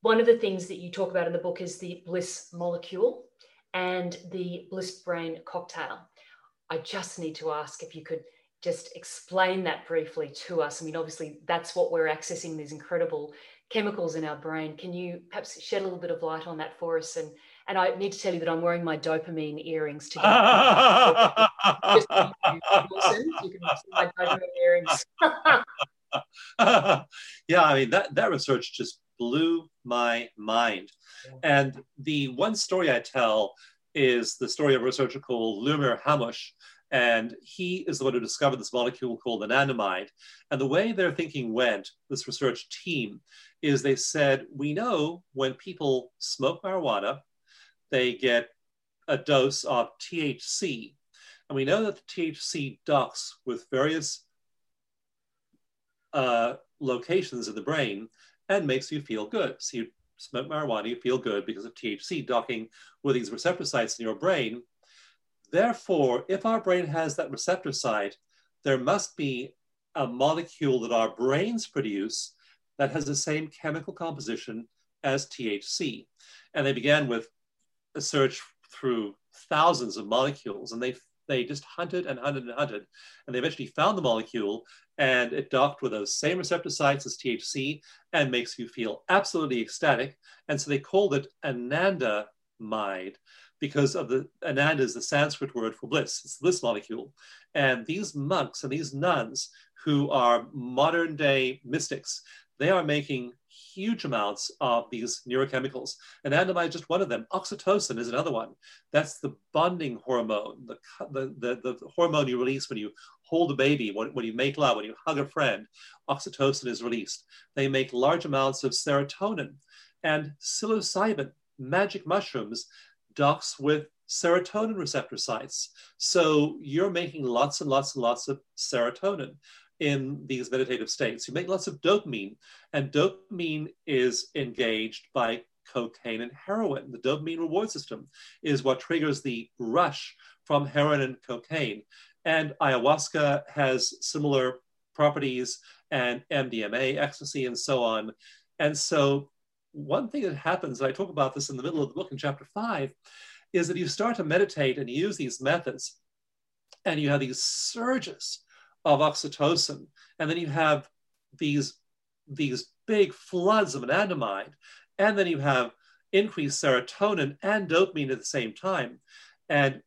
One of the things that you talk about in the book is the bliss molecule and the bliss brain cocktail. I just need to ask if you could just explain that briefly to us. I mean, obviously, that's what we're accessing these incredible chemicals in our brain. Can you perhaps shed a little bit of light on that for us and, And I need to tell you that I'm wearing my dopamine earrings today. Just you can see my dopamine earrings. yeah, I mean that that research just blew my mind. And the one story I tell is the story of a researcher called Lumir Hanuš, and he is the one who discovered this molecule called anandamide. And the way their thinking went, this research team, is they said, we know when people smoke marijuana, they get a dose of THC. And we know that the THC docks with various uh, locations in the brain and makes you feel good. So you smoke marijuana, you feel good because of THC docking with these receptor sites in your brain. Therefore, if our brain has that receptor site, there must be a molecule that our brains produce that has the same chemical composition as THC. And they began with search through thousands of molecules, and they they just hunted and hunted and hunted, and they eventually found the molecule, and it docked with those same receptor sites as THC and makes you feel absolutely ecstatic. And so they called it anandamide because of the ananda is the Sanskrit word for bliss. It's the bliss molecule. And these monks and these nuns who are modern day mystics, they are making huge amounts of these neurochemicals. And anandamide is just one of them. Oxytocin is another one. That's the bonding hormone, the, the, the, the hormone you release when you hold a baby, when, when you make love, when you hug a friend. Oxytocin is released. They make large amounts of serotonin. And psilocybin, magic mushrooms, docks with serotonin receptor sites. So you're making lots and lots and lots of serotonin in these meditative states. You make lots of dopamine, and dopamine is engaged by cocaine and heroin. The dopamine reward system is what triggers the rush from heroin and cocaine. And ayahuasca has similar properties, and MDMA, ecstasy, and so on. And so, one thing that happens, and I talk about this in the middle of the book in chapter five, is that you start to meditate and use these methods, and you have these surges of oxytocin, and then you have these these big floods of anandamide, and then you have increased serotonin and dopamine at the same time. And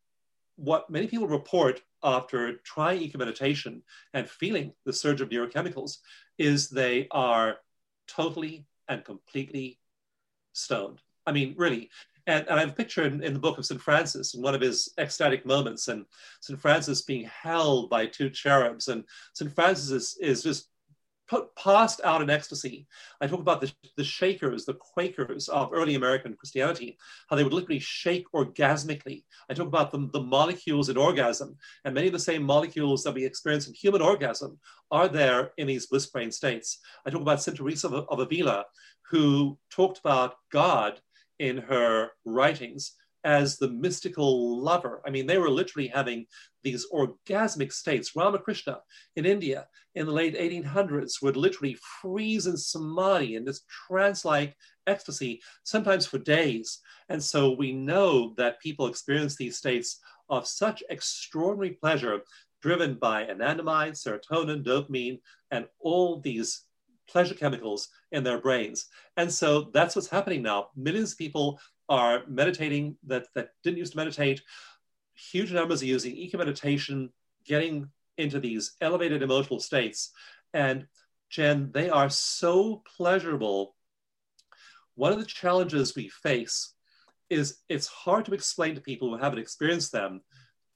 what many people report after trying eco meditation and feeling the surge of neurochemicals is they are totally and completely stoned. I mean, really, and, and I have a picture in, in, the book of St. Francis in one of his ecstatic moments, and St. Francis being held by two cherubs. And St. Francis is, is just put, passed out in ecstasy. I talk about the, the Shakers, the Quakers of early American Christianity, how they would literally shake orgasmically. I talk about the, the molecules in orgasm, and many of the same molecules that we experience in human orgasm are there in these bliss brain states. I talk about St. Teresa of, of Avila, who talked about God in her writings as the mystical lover. I mean, they were literally having these orgasmic states. Ramakrishna in India in the late 1800s would literally freeze in samadhi in this trance like ecstasy, sometimes for days. And so we know that people experience these states of such extraordinary pleasure driven by anandamide, serotonin, dopamine, and all these pleasure chemicals in their brains. And so that's what's happening now. Millions of people are meditating that, that didn't used to meditate. Huge numbers are using eco meditation, getting into these elevated emotional states. And Jen, they are so pleasurable. One of the challenges we face is it's hard to explain to people who haven't experienced them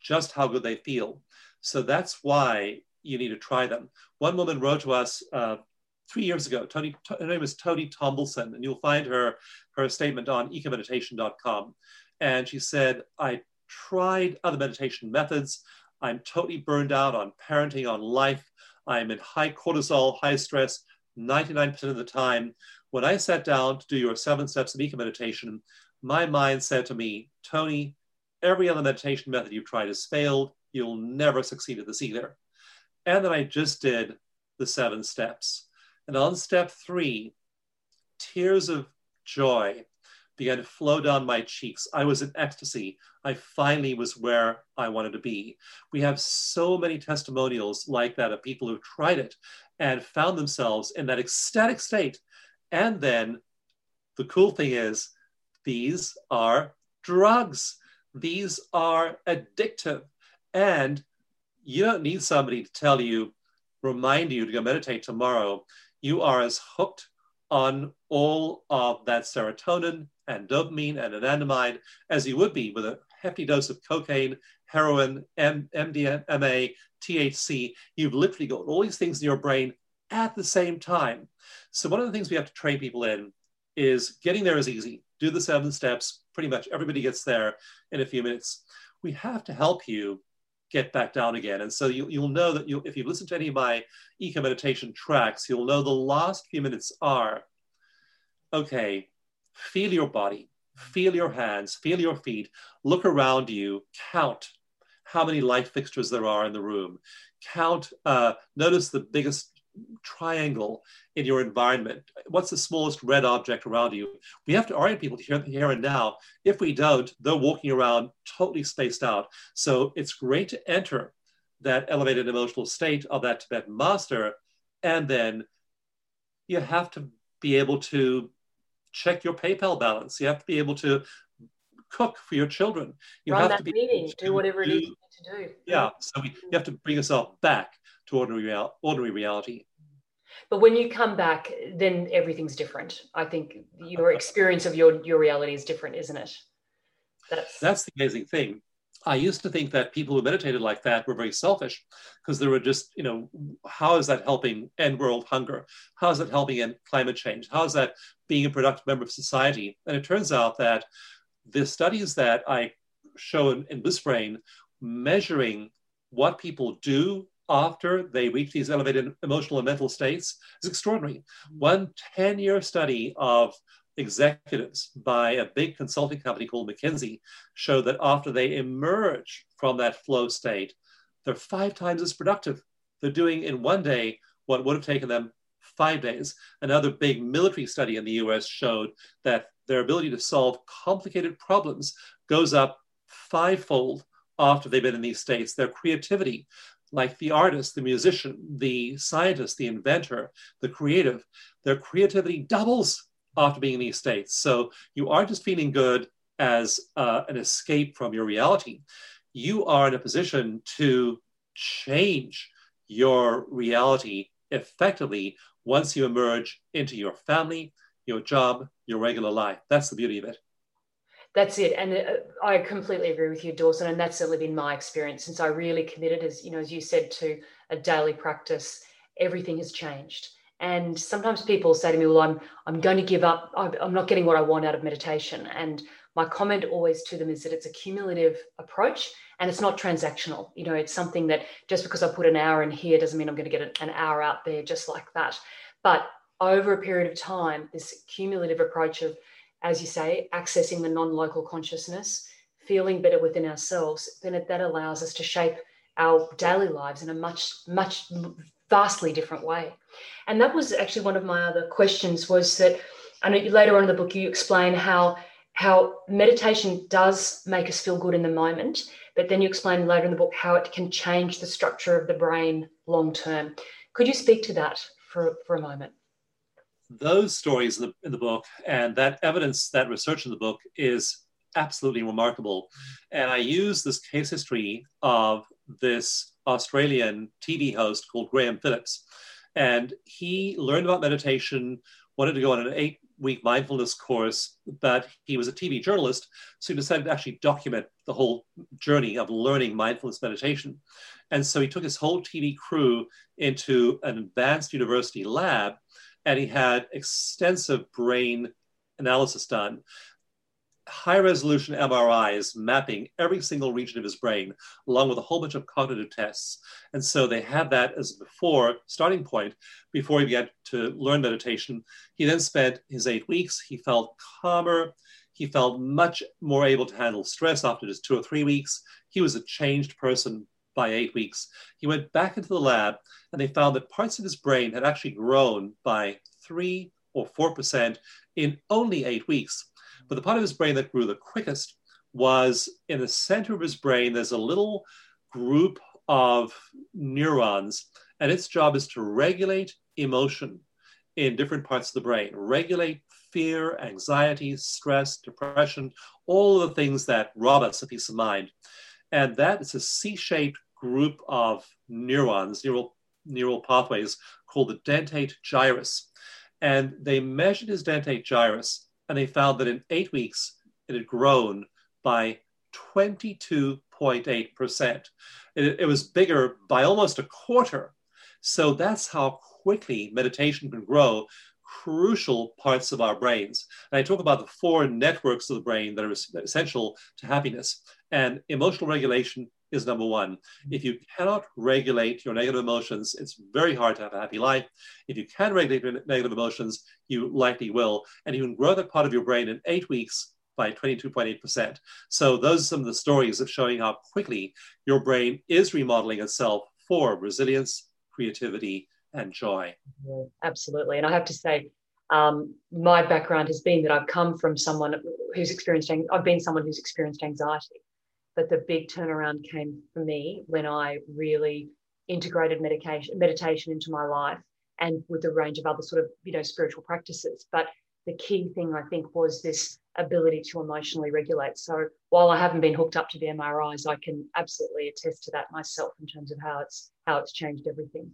just how good they feel. So that's why you need to try them. One woman wrote to us uh, three years ago. Tony, her name is Tony Tombleson, and you'll find her her statement on ecomeditation.com. And she said, "I tried other meditation methods. I'm totally burned out on parenting, on life. I'm in high cortisol, high stress, 99% of the time. When I sat down to do your seven steps of eco meditation, my mind said to me, Tony, every other meditation method you've tried has failed. You'll never succeed at this either. And then I just did the seven steps. And on step three, tears of joy began to flow down my cheeks. I was in ecstasy. I finally was where I wanted to be. We have so many testimonials like that of people who've tried it and found themselves in that ecstatic state. And then the cool thing is, these are drugs. These are addictive. And you don't need somebody to tell you, remind you to go meditate tomorrow. You are as hooked on all of that serotonin and dopamine and anandamide as you would be with a hefty dose of cocaine, heroin, M- MDMA, THC. You've literally got all these things in your brain at the same time. So, one of the things we have to train people in is getting there is easy. Do the seven steps. Pretty much everybody gets there in a few minutes. We have to help you get back down again. And so you, you'll know that you, if you've listened to any of my eco meditation tracks, you'll know the last few minutes are okay, feel your body, feel your hands, feel your feet, look around you, count how many light fixtures there are in the room, count, uh, notice the biggest triangle in your environment? What's the smallest red object around you? We have to orient people to here, here and now. If we don't, they're walking around totally spaced out. So it's great to enter that elevated emotional state of that Tibetan master. And then you have to be able to check your PayPal balance. You have to be able to cook for your children. You Run have that to be meeting, do whatever it is you need to do. Yeah. So we, you have to bring yourself back to ordinary, real, ordinary reality. But when you come back, then everything's different. I think your experience of your your reality is different, isn't it? That's That's the amazing thing. I used to think that people who meditated like that were very selfish because they were just, you know, how is that helping end world hunger? How is that helping end climate change? How is that being a productive member of society? And it turns out that the studies that I show in, in Brain measuring what people do after they reach these elevated emotional and mental states is extraordinary. One 10 year study of executives by a big consulting company called McKinsey showed that after they emerge from that flow state, they're five times as productive. They're doing in one day what would have taken them five days. Another big military study in the US showed that their ability to solve complicated problems goes up fivefold after they've been in these states. Their creativity, like the artist, the musician, the scientist, the inventor, the creative, their creativity doubles after being in these states. So you aren't just feeling good as uh, an escape from your reality. You are in a position to change your reality effectively once you emerge into your family, your job, your regular life. That's the beauty of it. that's it. And uh, I completely agree with you, Dawson. And that's certainly been my experience since I really committed, as you know, as you said, to a daily practice. Everything has changed. And sometimes people say to me, "Well, I'm I'm going to give up. I'm I'm not getting what I want out of meditation." And my comment always to them is that it's a cumulative approach and it's not transactional. You know, it's something that just because I put an hour in here doesn't mean I'm going to get an hour out there just like that. But over a period of time, this cumulative approach of, as you say, accessing the non-local consciousness, feeling better within ourselves, then that allows us to shape our daily lives in a much, much vastly different way. And that was actually one of my other questions was that I know you- later on in the book you explain how how meditation does make us feel good in the moment, but then you explain later in the book how it can change the structure of the brain long term. Could you speak to that for, for a moment? Those stories in the, in the book and that evidence, that research in the book is absolutely remarkable. And I use this case history of this Australian TV host called Graham Phillips. And he learned about meditation, wanted to go on an eight week mindfulness course, but he was a TV journalist. So he decided to actually document the whole journey of learning mindfulness meditation. And so he took his whole TV crew into an advanced university lab and he had extensive brain analysis done. High resolution MRIs mapping every single region of his brain, along with a whole bunch of cognitive tests. And so they had that as a before starting point before he began to learn meditation. He then spent his eight weeks. He felt calmer. He felt much more able to handle stress after just two or three weeks. He was a changed person by eight weeks. He went back into the lab and they found that parts of his brain had actually grown by three or 4% in only eight weeks. But the part of his brain that grew the quickest was in the center of his brain, there's a little group of neurons, and its job is to regulate emotion in different parts of the brain, regulate fear, anxiety, stress, depression, all the things that rob us of peace of mind. And that is a C shaped group of neurons, neural, neural pathways called the dentate gyrus. And they measured his dentate gyrus and they found that in eight weeks it had grown by 22.8%. It, it was bigger by almost a quarter. So that's how quickly meditation can grow crucial parts of our brains. And I talk about the four networks of the brain that are essential to happiness. And emotional regulation is number one. If you cannot regulate your negative emotions, it's very hard to have a happy life. If you can regulate your negative emotions, you likely will. And you can grow that part of your brain in eight weeks by 22.8%. So those are some of the stories of showing how quickly your brain is remodeling itself for resilience, creativity, and joy. Yeah, absolutely. And I have to say, um, my background has been that I've come from someone who's experienced, I've been someone who's experienced anxiety. But the big turnaround came for me when I really integrated medication, meditation into my life and with a range of other sort of, you know, spiritual practices. But the key thing I think was this ability to emotionally regulate. So while I haven't been hooked up to the MRIs, I can absolutely attest to that myself in terms of how it's how it's changed everything.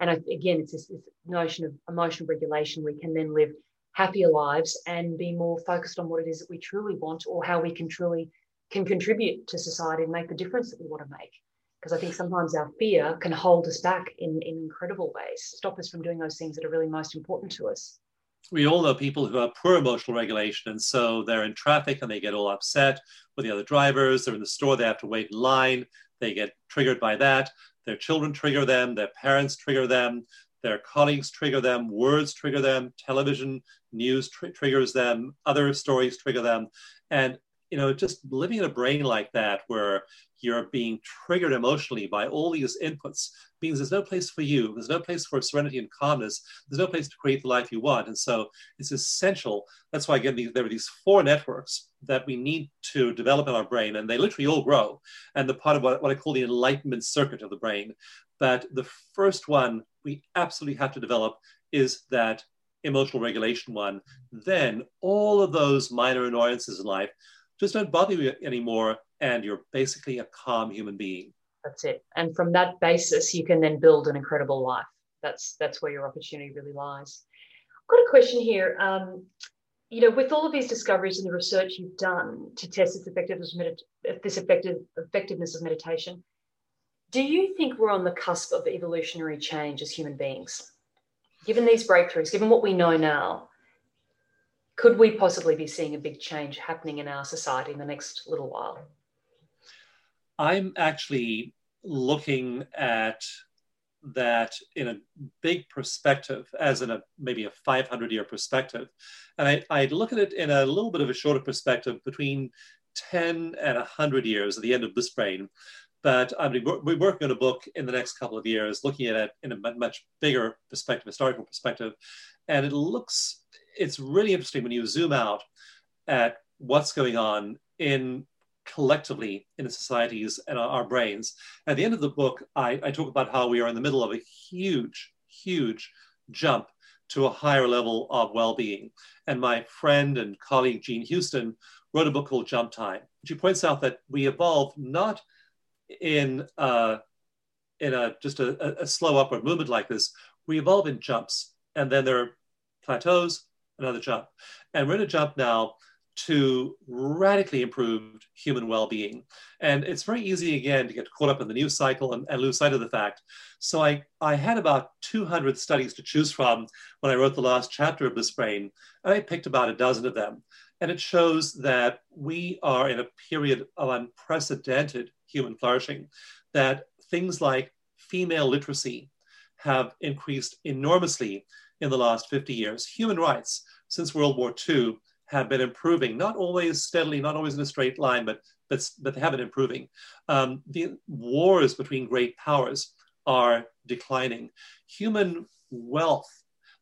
And I, again, it's this, this notion of emotional regulation. We can then live happier lives and be more focused on what it is that we truly want or how we can truly can contribute to society and make the difference that we want to make. Because I think sometimes our fear can hold us back in, in incredible ways, stop us from doing those things that are really most important to us. We all know people who have poor emotional regulation, and so they're in traffic and they get all upset with the other drivers. They're in the store, they have to wait in line, they get triggered by that. Their children trigger them, their parents trigger them, their colleagues trigger them, words trigger them, television news tr- triggers them, other stories trigger them. And you know, just living in a brain like that where you're being triggered emotionally by all these inputs means there's no place for you. There's no place for serenity and calmness. There's no place to create the life you want. And so it's essential. That's why, again, there are these four networks that we need to develop in our brain, and they literally all grow. And the part of what, what I call the enlightenment circuit of the brain. But the first one we absolutely have to develop is that emotional regulation one. Then all of those minor annoyances in life just don't bother you anymore and you're basically a calm human being. That's it. And from that basis you can then build an incredible life. That's that's where your opportunity really lies. I've got a question here. Um, you know with all of these discoveries and the research you've done to test its effectiveness of this effective effectiveness of meditation do you think we're on the cusp of evolutionary change as human beings? Given these breakthroughs given what we know now could we possibly be seeing a big change happening in our society in the next little while? I'm actually looking at that in a big perspective, as in a maybe a 500 year perspective. And I, I look at it in a little bit of a shorter perspective between 10 and 100 years at the end of Bliss Brain. But I'm we're working on a book in the next couple of years, looking at it in a much bigger perspective, historical perspective. And it looks it's really interesting when you zoom out at what's going on in collectively in the societies and our, brains. At the end of the book, I, I talk about how we are in the middle of a huge, huge jump to a higher level of well-being. And my friend and colleague Jean Houston wrote a book called Jump Time. She points out that we evolve not in uh, in a just a, a slow upward movement like this. We evolve in jumps, and then there are plateaus, another jump. And we're in a jump now to radically improved human well-being. And it's very easy again to get caught up in the news cycle and, and, lose sight of the fact. So I, I had about 200 studies to choose from when I wrote the last chapter of Bliss Brain, and I picked about a dozen of them. And it shows that we are in a period of unprecedented human flourishing, that things like female literacy have increased enormously in the last 50 years. Human rights since World War II have been improving, not always steadily, not always in a straight line, but but, but they have been improving. Um, the wars between great powers are declining. Human wealth,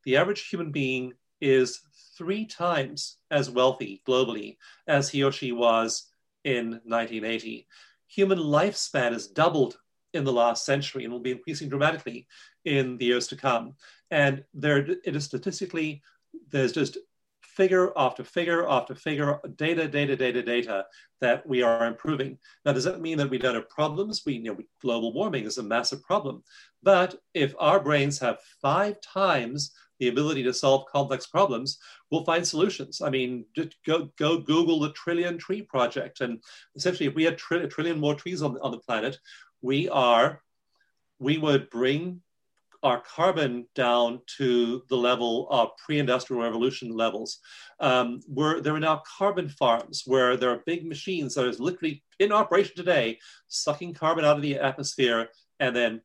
the average human being is three times as wealthy globally as he or she was in 1980. Human lifespan has doubled in the last century and will be increasing dramatically in the years to come. And there, it is statistically, there's just figure after figure after figure, data, data, data, data that we are improving. Now, does that mean that we don't have problems? We, you know, global warming is a massive problem. But if our brains have five times the ability to solve complex problems, we'll find solutions. I mean, just go, go Google the Trillion Tree Project. And essentially, if we had tri- a trillion more trees on, on the planet, we are, we would bring our carbon down to the level of pre-industrial revolution levels. Um, where there are now carbon farms where there are big machines that are literally in operation today, sucking carbon out of the atmosphere and then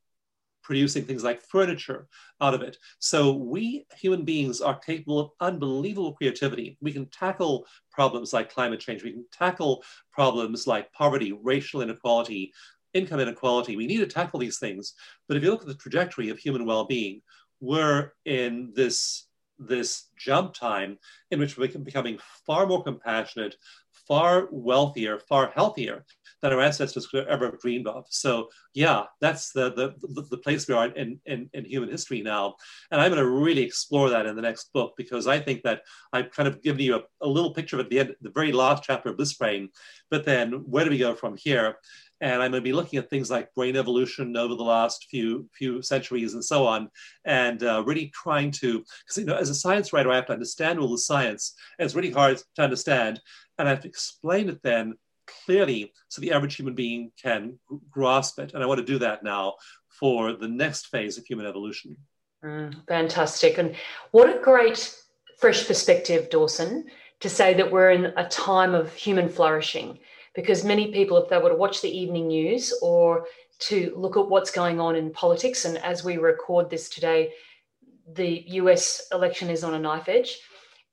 producing things like furniture out of it. So we human beings are capable of unbelievable creativity. We can tackle problems like climate change. We can tackle problems like poverty, racial inequality, income inequality. We need to tackle these things. But if you look at the trajectory of human well-being, we're in this this jump time in which we're becoming far more compassionate, far wealthier, far healthier than our ancestors could have ever dreamed of. So yeah, that's the the, the, place we are in, in, in human history now. And I'm going to really explore that in the next book because I think that I've kind of given you a, a little picture of at the end, the very last chapter of Bliss Brain. But then where do we go from here? And I'm going to be looking at things like brain evolution over the last few few centuries and so on, and uh, really trying to because you know as a science writer I have to understand all the science, and it's really hard to understand, and I have to explain it then clearly so the average human being can grasp it, and I want to do that now for the next phase of human evolution. Mm, fantastic, and what a great fresh perspective, Dawson, to say that we're in a time of human flourishing because many people, if they were to watch the evening news or to look at what's going on in politics, and as we record this today, the US election is on a knife edge.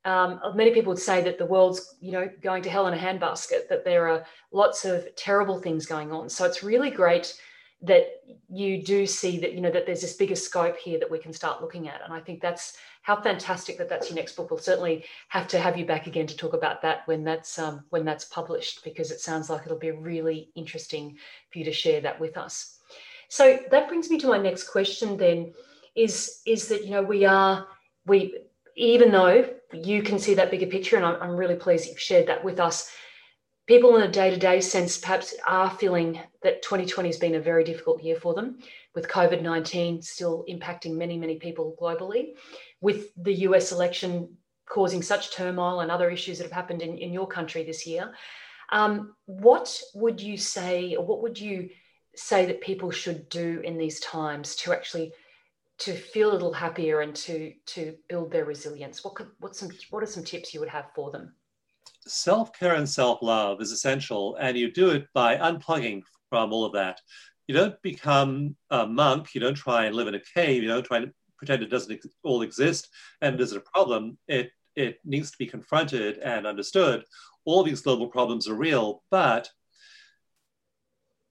Um, many people would say that the world's, you know, going to hell in a handbasket. That there are lots of terrible things going on. So it's really great that you do see that, you know, that there's this bigger scope here that we can start looking at. And I think that's how fantastic that that's your next book. We'll certainly have to have you back again to talk about that when that's um, when that's published, because it sounds like it'll be really interesting for you to share that with us. So that brings me to my next question. Then is is that you know we are we even though you can see that bigger picture, and I'm, I'm really pleased you've shared that with us. People in a day to day sense perhaps are feeling that 2020 has been a very difficult year for them, with COVID 19 still impacting many, many people globally with the US election causing such turmoil and other issues that have happened in, in your country this year. Um, what would you say, or what would you say that people should do in these times to actually to feel a little happier and to to build their resilience? What could what some what are some tips you would have for them? Self care and self love is essential, and you do it by unplugging from all of that. You don't become a monk. You don't try and live in a cave. You don't try to pretend it doesn't ex- all exist and is a problem. It it needs to be confronted and understood. All these global problems are real, but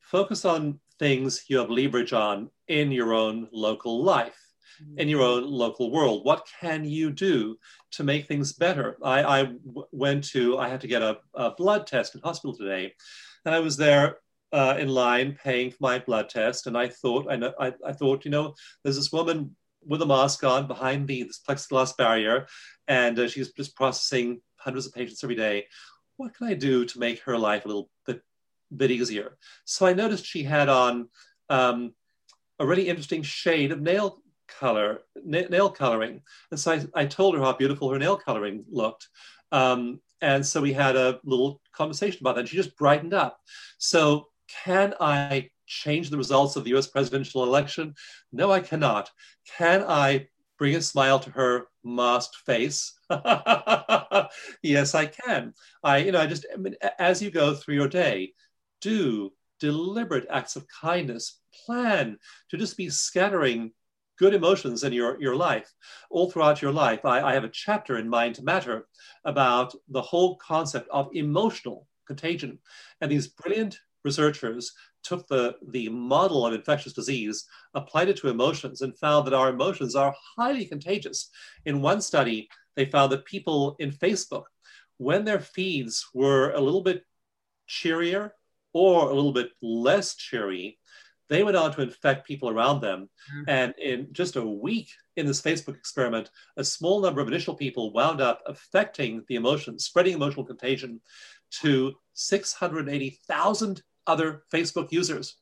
focus on things you have leverage on in your own local life, in your own local world. What can you do to make things better? I, I w- went to, I had to get a, a, blood test in hospital today, and I was there uh, in line paying for my blood test, and I thought, I, I, I thought, you know, there's this woman with a mask on behind me, this plexiglass barrier, and uh, she's just processing hundreds of patients every day. What can I do to make her life a little bit, bit easier? So I noticed she had on um, a really interesting shade of nail color, na- nail coloring. And so I, I, told her how beautiful her nail coloring looked. Um, and so we had a little conversation about that. And she just brightened up. So can I change the results of the US presidential election? No, I cannot. Can I bring a smile to her masked face? yes, I can. I, you know, I just, I mean, as you go through your day, do deliberate acts of kindness, plan to just be scattering good emotions in your, your life all throughout your life. I, I have a chapter in Mind to Matter about the whole concept of emotional contagion. And these brilliant researchers took the, the model of infectious disease, applied it to emotions, and found that our emotions are highly contagious. In one study, they found that people in Facebook, when their feeds were a little bit cheerier or a little bit less cheery, They went on to infect people around them. Mm. And in just a week in this Facebook experiment, a small number of initial people wound up affecting the emotions, spreading emotional contagion to 680,000 other Facebook users.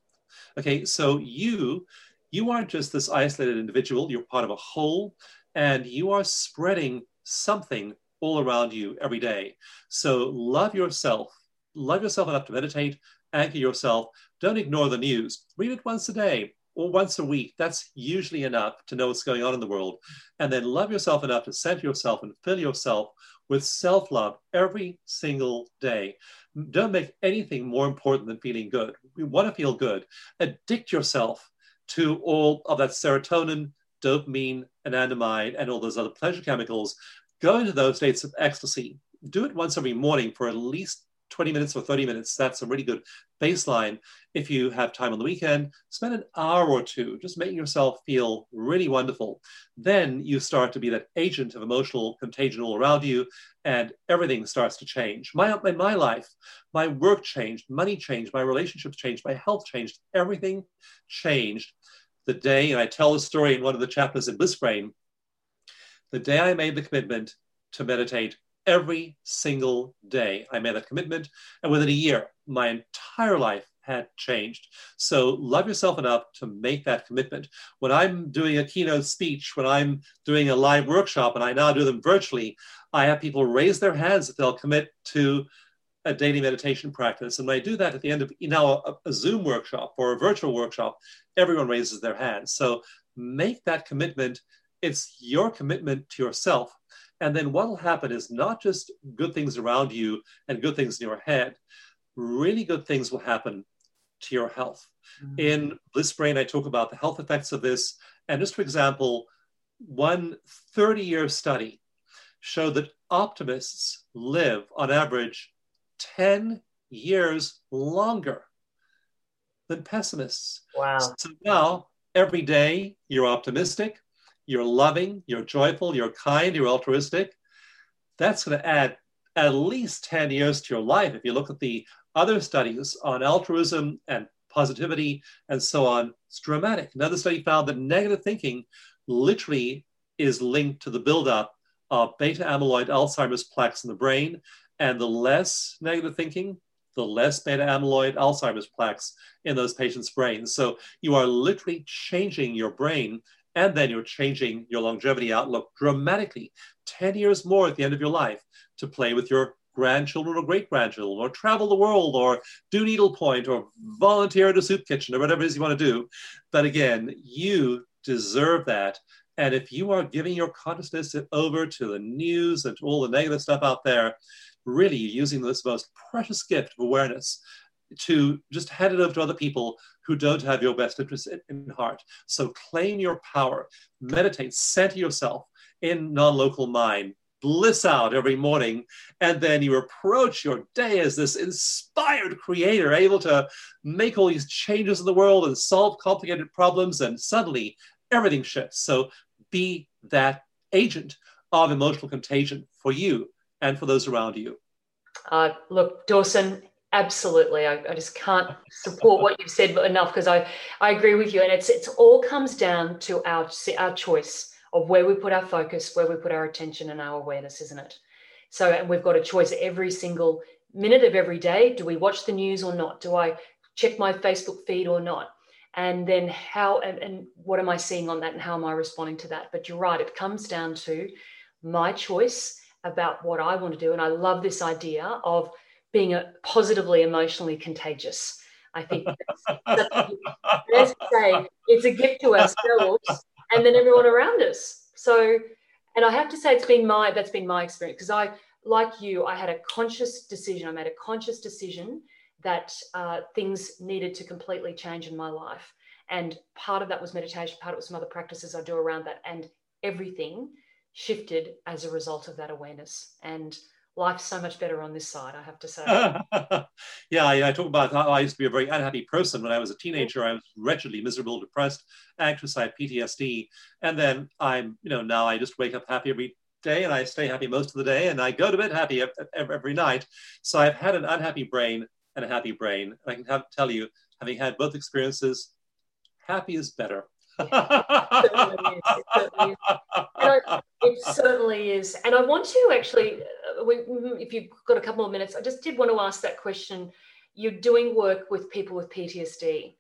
Okay, so you you aren't just this isolated individual, you're part of a whole, and you are spreading something all around you every day. So love yourself, love yourself enough to meditate, anchor yourself. Don't ignore the news. Read it once a day or once a week. That's usually enough to know what's going on in the world. And then love yourself enough to center yourself and fill yourself with self love every single day. Don't make anything more important than feeling good. We want to feel good. Addict yourself to all of that serotonin, dopamine, anandamide, and all those other pleasure chemicals. Go into those states of ecstasy. Do it once every morning for at least 20 minutes or 30 minutes. That's a really good baseline. If you have time on the weekend, spend an hour or two just making yourself feel really wonderful. Then you start to be that agent of emotional contagion all around you, and everything starts to change. My, in my life, my work changed, money changed, my relationships changed, my health changed, everything changed the day, and I tell the story in one of the chapters in Bliss Brain, the day I made the commitment to meditate every single day. I made that commitment, and within a year, my entire life had changed. So love yourself enough to make that commitment. When I'm doing a keynote speech, when I'm doing a live workshop, and I now do them virtually, I have people raise their hands that they'll commit to a daily meditation practice. And when I do that at the end of you know a, a Zoom workshop or a virtual workshop, everyone raises their hands. So make that commitment. It's your commitment to yourself. And then what will happen is not just good things around you and good things in your head, really good things will happen to your health. Mm-hmm. In Bliss Brain, I talk about the health effects of this. And just for example, one 30 year study showed that optimists live on average 10 years longer than pessimists. Wow. So now, every day, you're optimistic, you're loving, you're joyful, you're kind, you're altruistic. That's going to add at least 10 years to your life. If you look at the other studies on altruism and positivity and so on, it's dramatic. Another study found that negative thinking literally is linked to the buildup of beta amyloid Alzheimer's plaques in the brain. And the less negative thinking, the less beta amyloid Alzheimer's plaques in those patients' brains. So you are literally changing your brain and then you're changing your longevity outlook dramatically 10 years more at the end of your life to play with your grandchildren or great grandchildren or travel the world or do needlepoint or volunteer at a soup kitchen or whatever it is you want to do. But again, you deserve that. And if you are giving your consciousness over to the news and to all the negative stuff out there, really using this most precious gift of awareness to just hand it over to other people who don't have your best interest in, in heart. So claim your power, meditate, center yourself in non local mind, bliss out every morning, and then you approach your day as this inspired creator, able to make all these changes in the world and solve complicated problems, and suddenly everything shifts. So be that agent of emotional contagion for you and for those around you. Uh, look, Dawson, absolutely. I, I, just can't support what you've said enough because I, I agree with you. And it's it's all comes down to our our choice of where we put our focus, where we put our attention and our awareness, isn't it? So and we've got a choice every single minute of every day. Do we watch the news or not? Do I check my Facebook feed or not? And then how and, and what am I seeing on that and how am I responding to that? But you're right, it comes down to my choice about what I want to do. And I love this idea of being a positively emotionally contagious. I think that's, that's say it's a gift to ourselves and then everyone around us. So, and I have to say it's been my that's been my experience because I, like you, I had a conscious decision. I made a conscious decision that uh, things needed to completely change in my life, and part of that was meditation. Part of it was some other practices I do around that, and everything shifted as a result of that awareness. And life's so much better on this side, I have to say. yeah, I, I, talk about how I used to be a very unhappy person when I was a teenager. I was wretchedly miserable, depressed, anxious. I had PTSD, and then I'm, you know, now I just wake up happy every day, and I stay happy most of the day, and I go to bed happy every night. So I've had an unhappy brain and a happy brain, and I can have, tell you, having had both experiences, happy is better. It, certainly is. And I want to actually, uh, if you've got a couple more minutes, I just did want to ask that question. You're doing work with people with PTSD.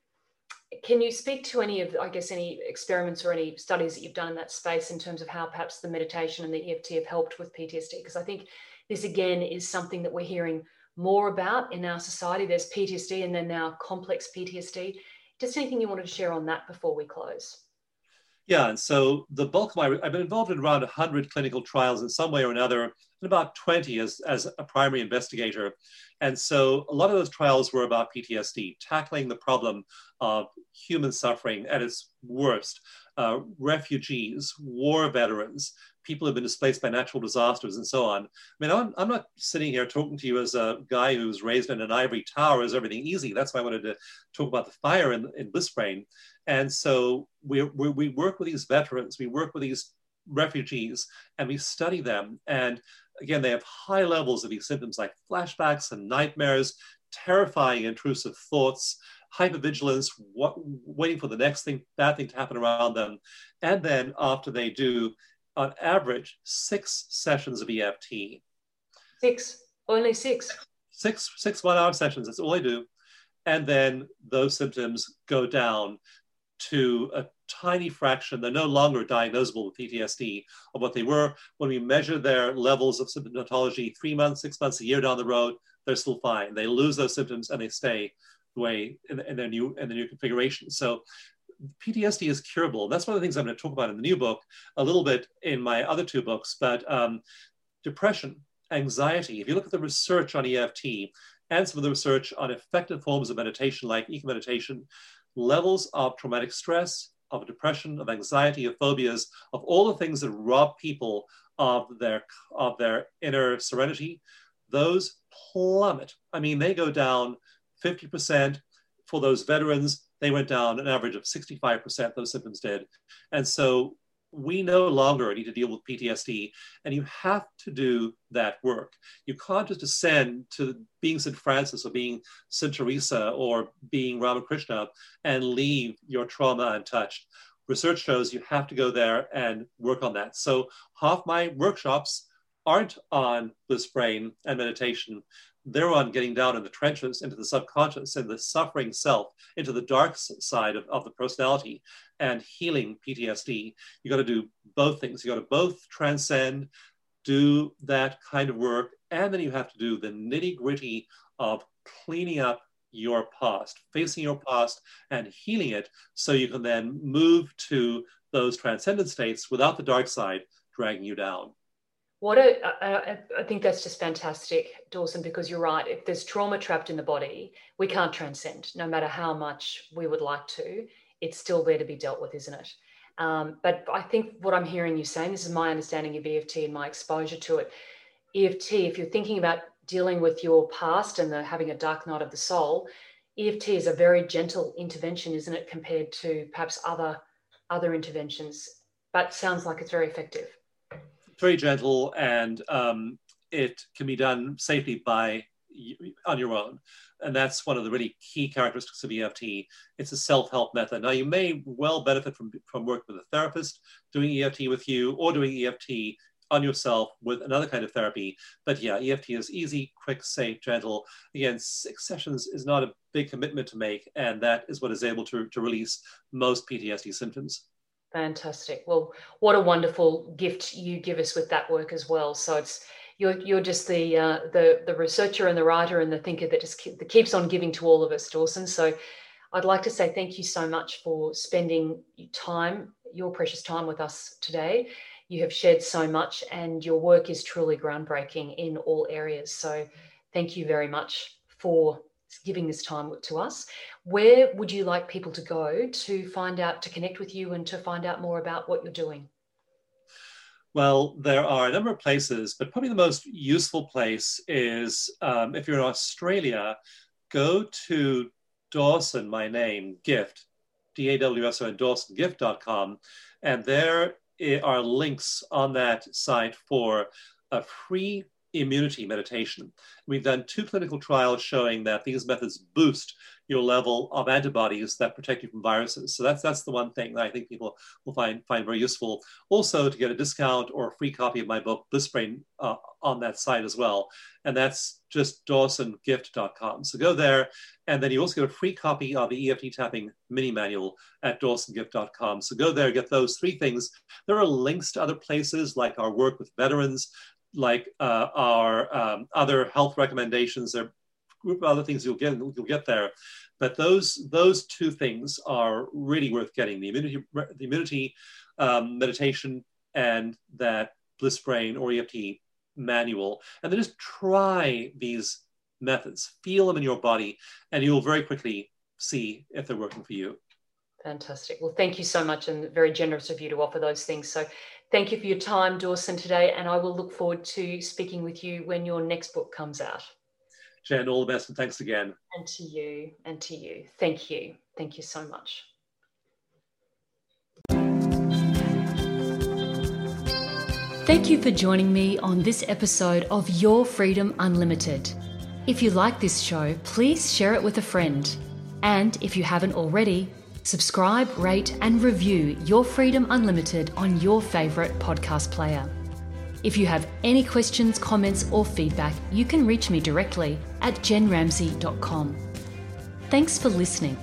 Can you speak to any of, I guess, any experiments or any studies that you've done in that space in terms of how perhaps the meditation and the EFT have helped with PTSD? Because I think this again is something that we're hearing more about in our society. There's PTSD and then now complex PTSD. Just anything you wanted to share on that before we close? Yeah, and so the bulk of my, I've been involved in around 100 clinical trials in some way or another, and about 20 as, as a primary investigator. And so a lot of those trials were about PTSD, tackling the problem of human suffering at its worst, uh, refugees, war veterans, people who've been displaced by natural disasters and so on. I mean, I'm, I'm not sitting here talking to you as a guy who's raised in an ivory tower, is everything easy. That's why I wanted to talk about the fire in, in Brain. And so we, we, we work with these veterans, we work with these refugees, and we study them. And again, they have high levels of these symptoms like flashbacks and nightmares, terrifying intrusive thoughts, hypervigilance, what, waiting for the next thing, bad thing to happen around them. And then after they do, on average, six sessions of EFT. Six, only six. Six, six one hour sessions, that's all they do. And then those symptoms go down to a tiny fraction. They're no longer diagnosable with PTSD of what they were when we measure their levels of symptomatology three months, six months, a year down the road. They're still fine. They lose those symptoms and they stay the way in, in their new in the new configuration. So PTSD is curable. That's one of the things I'm going to talk about in the new book, a little bit in my other two books. But um, depression, anxiety. If you look at the research on EFT and some of the research on effective forms of meditation, like eco meditation, levels of traumatic stress, of depression, of anxiety, of phobias, of all the things that rob people of their of their inner serenity, those plummet. I mean, they go down 50% for those veterans. They went down an average of 65%, those symptoms did. And so we no longer need to deal with PTSD, and you have to do that work. You can't just ascend to being St. Francis or being St. Teresa or being Ramakrishna and leave your trauma untouched. Research shows you have to go there and work on that. So, half my workshops aren't on bliss brain and meditation they're on getting down in the trenches into the subconscious and the suffering self, into the dark side of, of the personality and healing PTSD. You got to do both things. You got to both transcend, do that kind of work, and then you have to do the nitty gritty of cleaning up your past, facing your past and healing it so you can then move to those transcendent states without the dark side dragging you down. What a, I, I think that's just fantastic, Dawson, because you're right. If there's trauma trapped in the body, we can't transcend, no matter how much we would like to. It's still there to be dealt with, isn't it? Um, but I think what I'm hearing you saying, this is my understanding of EFT and my exposure to it. EFT, if you're thinking about dealing with your past and the, having a dark night of the soul, EFT is a very gentle intervention, isn't it, compared to perhaps other other interventions? But sounds like it's very effective very gentle and um, it can be done safely by on your own. And that's one of the really key characteristics of EFT. It's a self-help method. Now you may well benefit from, from working with a therapist, doing EFT with you, or doing EFT on yourself with another kind of therapy. But yeah, EFT is easy, quick, safe, gentle. Again, six sessions is not a big commitment to make, and that is what is able to, to release most PTSD symptoms. Fantastic. Well, what a wonderful gift you give us with that work as well. So it's you're you're just the uh, the the researcher and the writer and the thinker that just keep, that keeps on giving to all of us, Dawson. So I'd like to say thank you so much for spending your time, your precious time with us today. You have shared so much, and your work is truly groundbreaking in all areas. So thank you very much for giving this time to us. Where would you like people to go to find out, to connect with you and to find out more about what you're doing? Well, there are a number of places, but probably the most useful place is um, if you're in Australia, go to Dawson, my name, gift, D A W S O N, dawsongift.com. And there are links on that site for a free immunity meditation. We've done two clinical trials showing that these methods boost your level of antibodies that protect you from viruses. So that's that's the one thing that I think people will find find very useful. Also, to get a discount or a free copy of my book Bliss Brain uh, on that site as well, and that's just dawsongift.com. So go there, and then you also get a free copy of the EFT tapping mini manual at dawsongift.com. So go there, get those three things. There are links to other places like our work with veterans, like uh, our um, other health recommendations. There are a group of other things you'll get you'll get there. But those those two things are really worth getting: the immunity the immunity um, meditation and that Bliss Brain or EFT manual, and then just try these methods, feel them in your body, and you'll very quickly see if they're working for you. Fantastic. Well, thank you so much, and very generous of you to offer those things. So, thank you for your time, Dawson, today, and I will look forward to speaking with you when your next book comes out. Jen, all the best and thanks again. And to you, and to you. Thank you. Thank you so much. Thank you for joining me on this episode of Your Freedom Unlimited. If you like this show, please share it with a friend. And if you haven't already, subscribe, rate, and review Your Freedom Unlimited on your favourite podcast player. If you have any questions, comments, or feedback, you can reach me directly at jenramsey.com. Thanks for listening.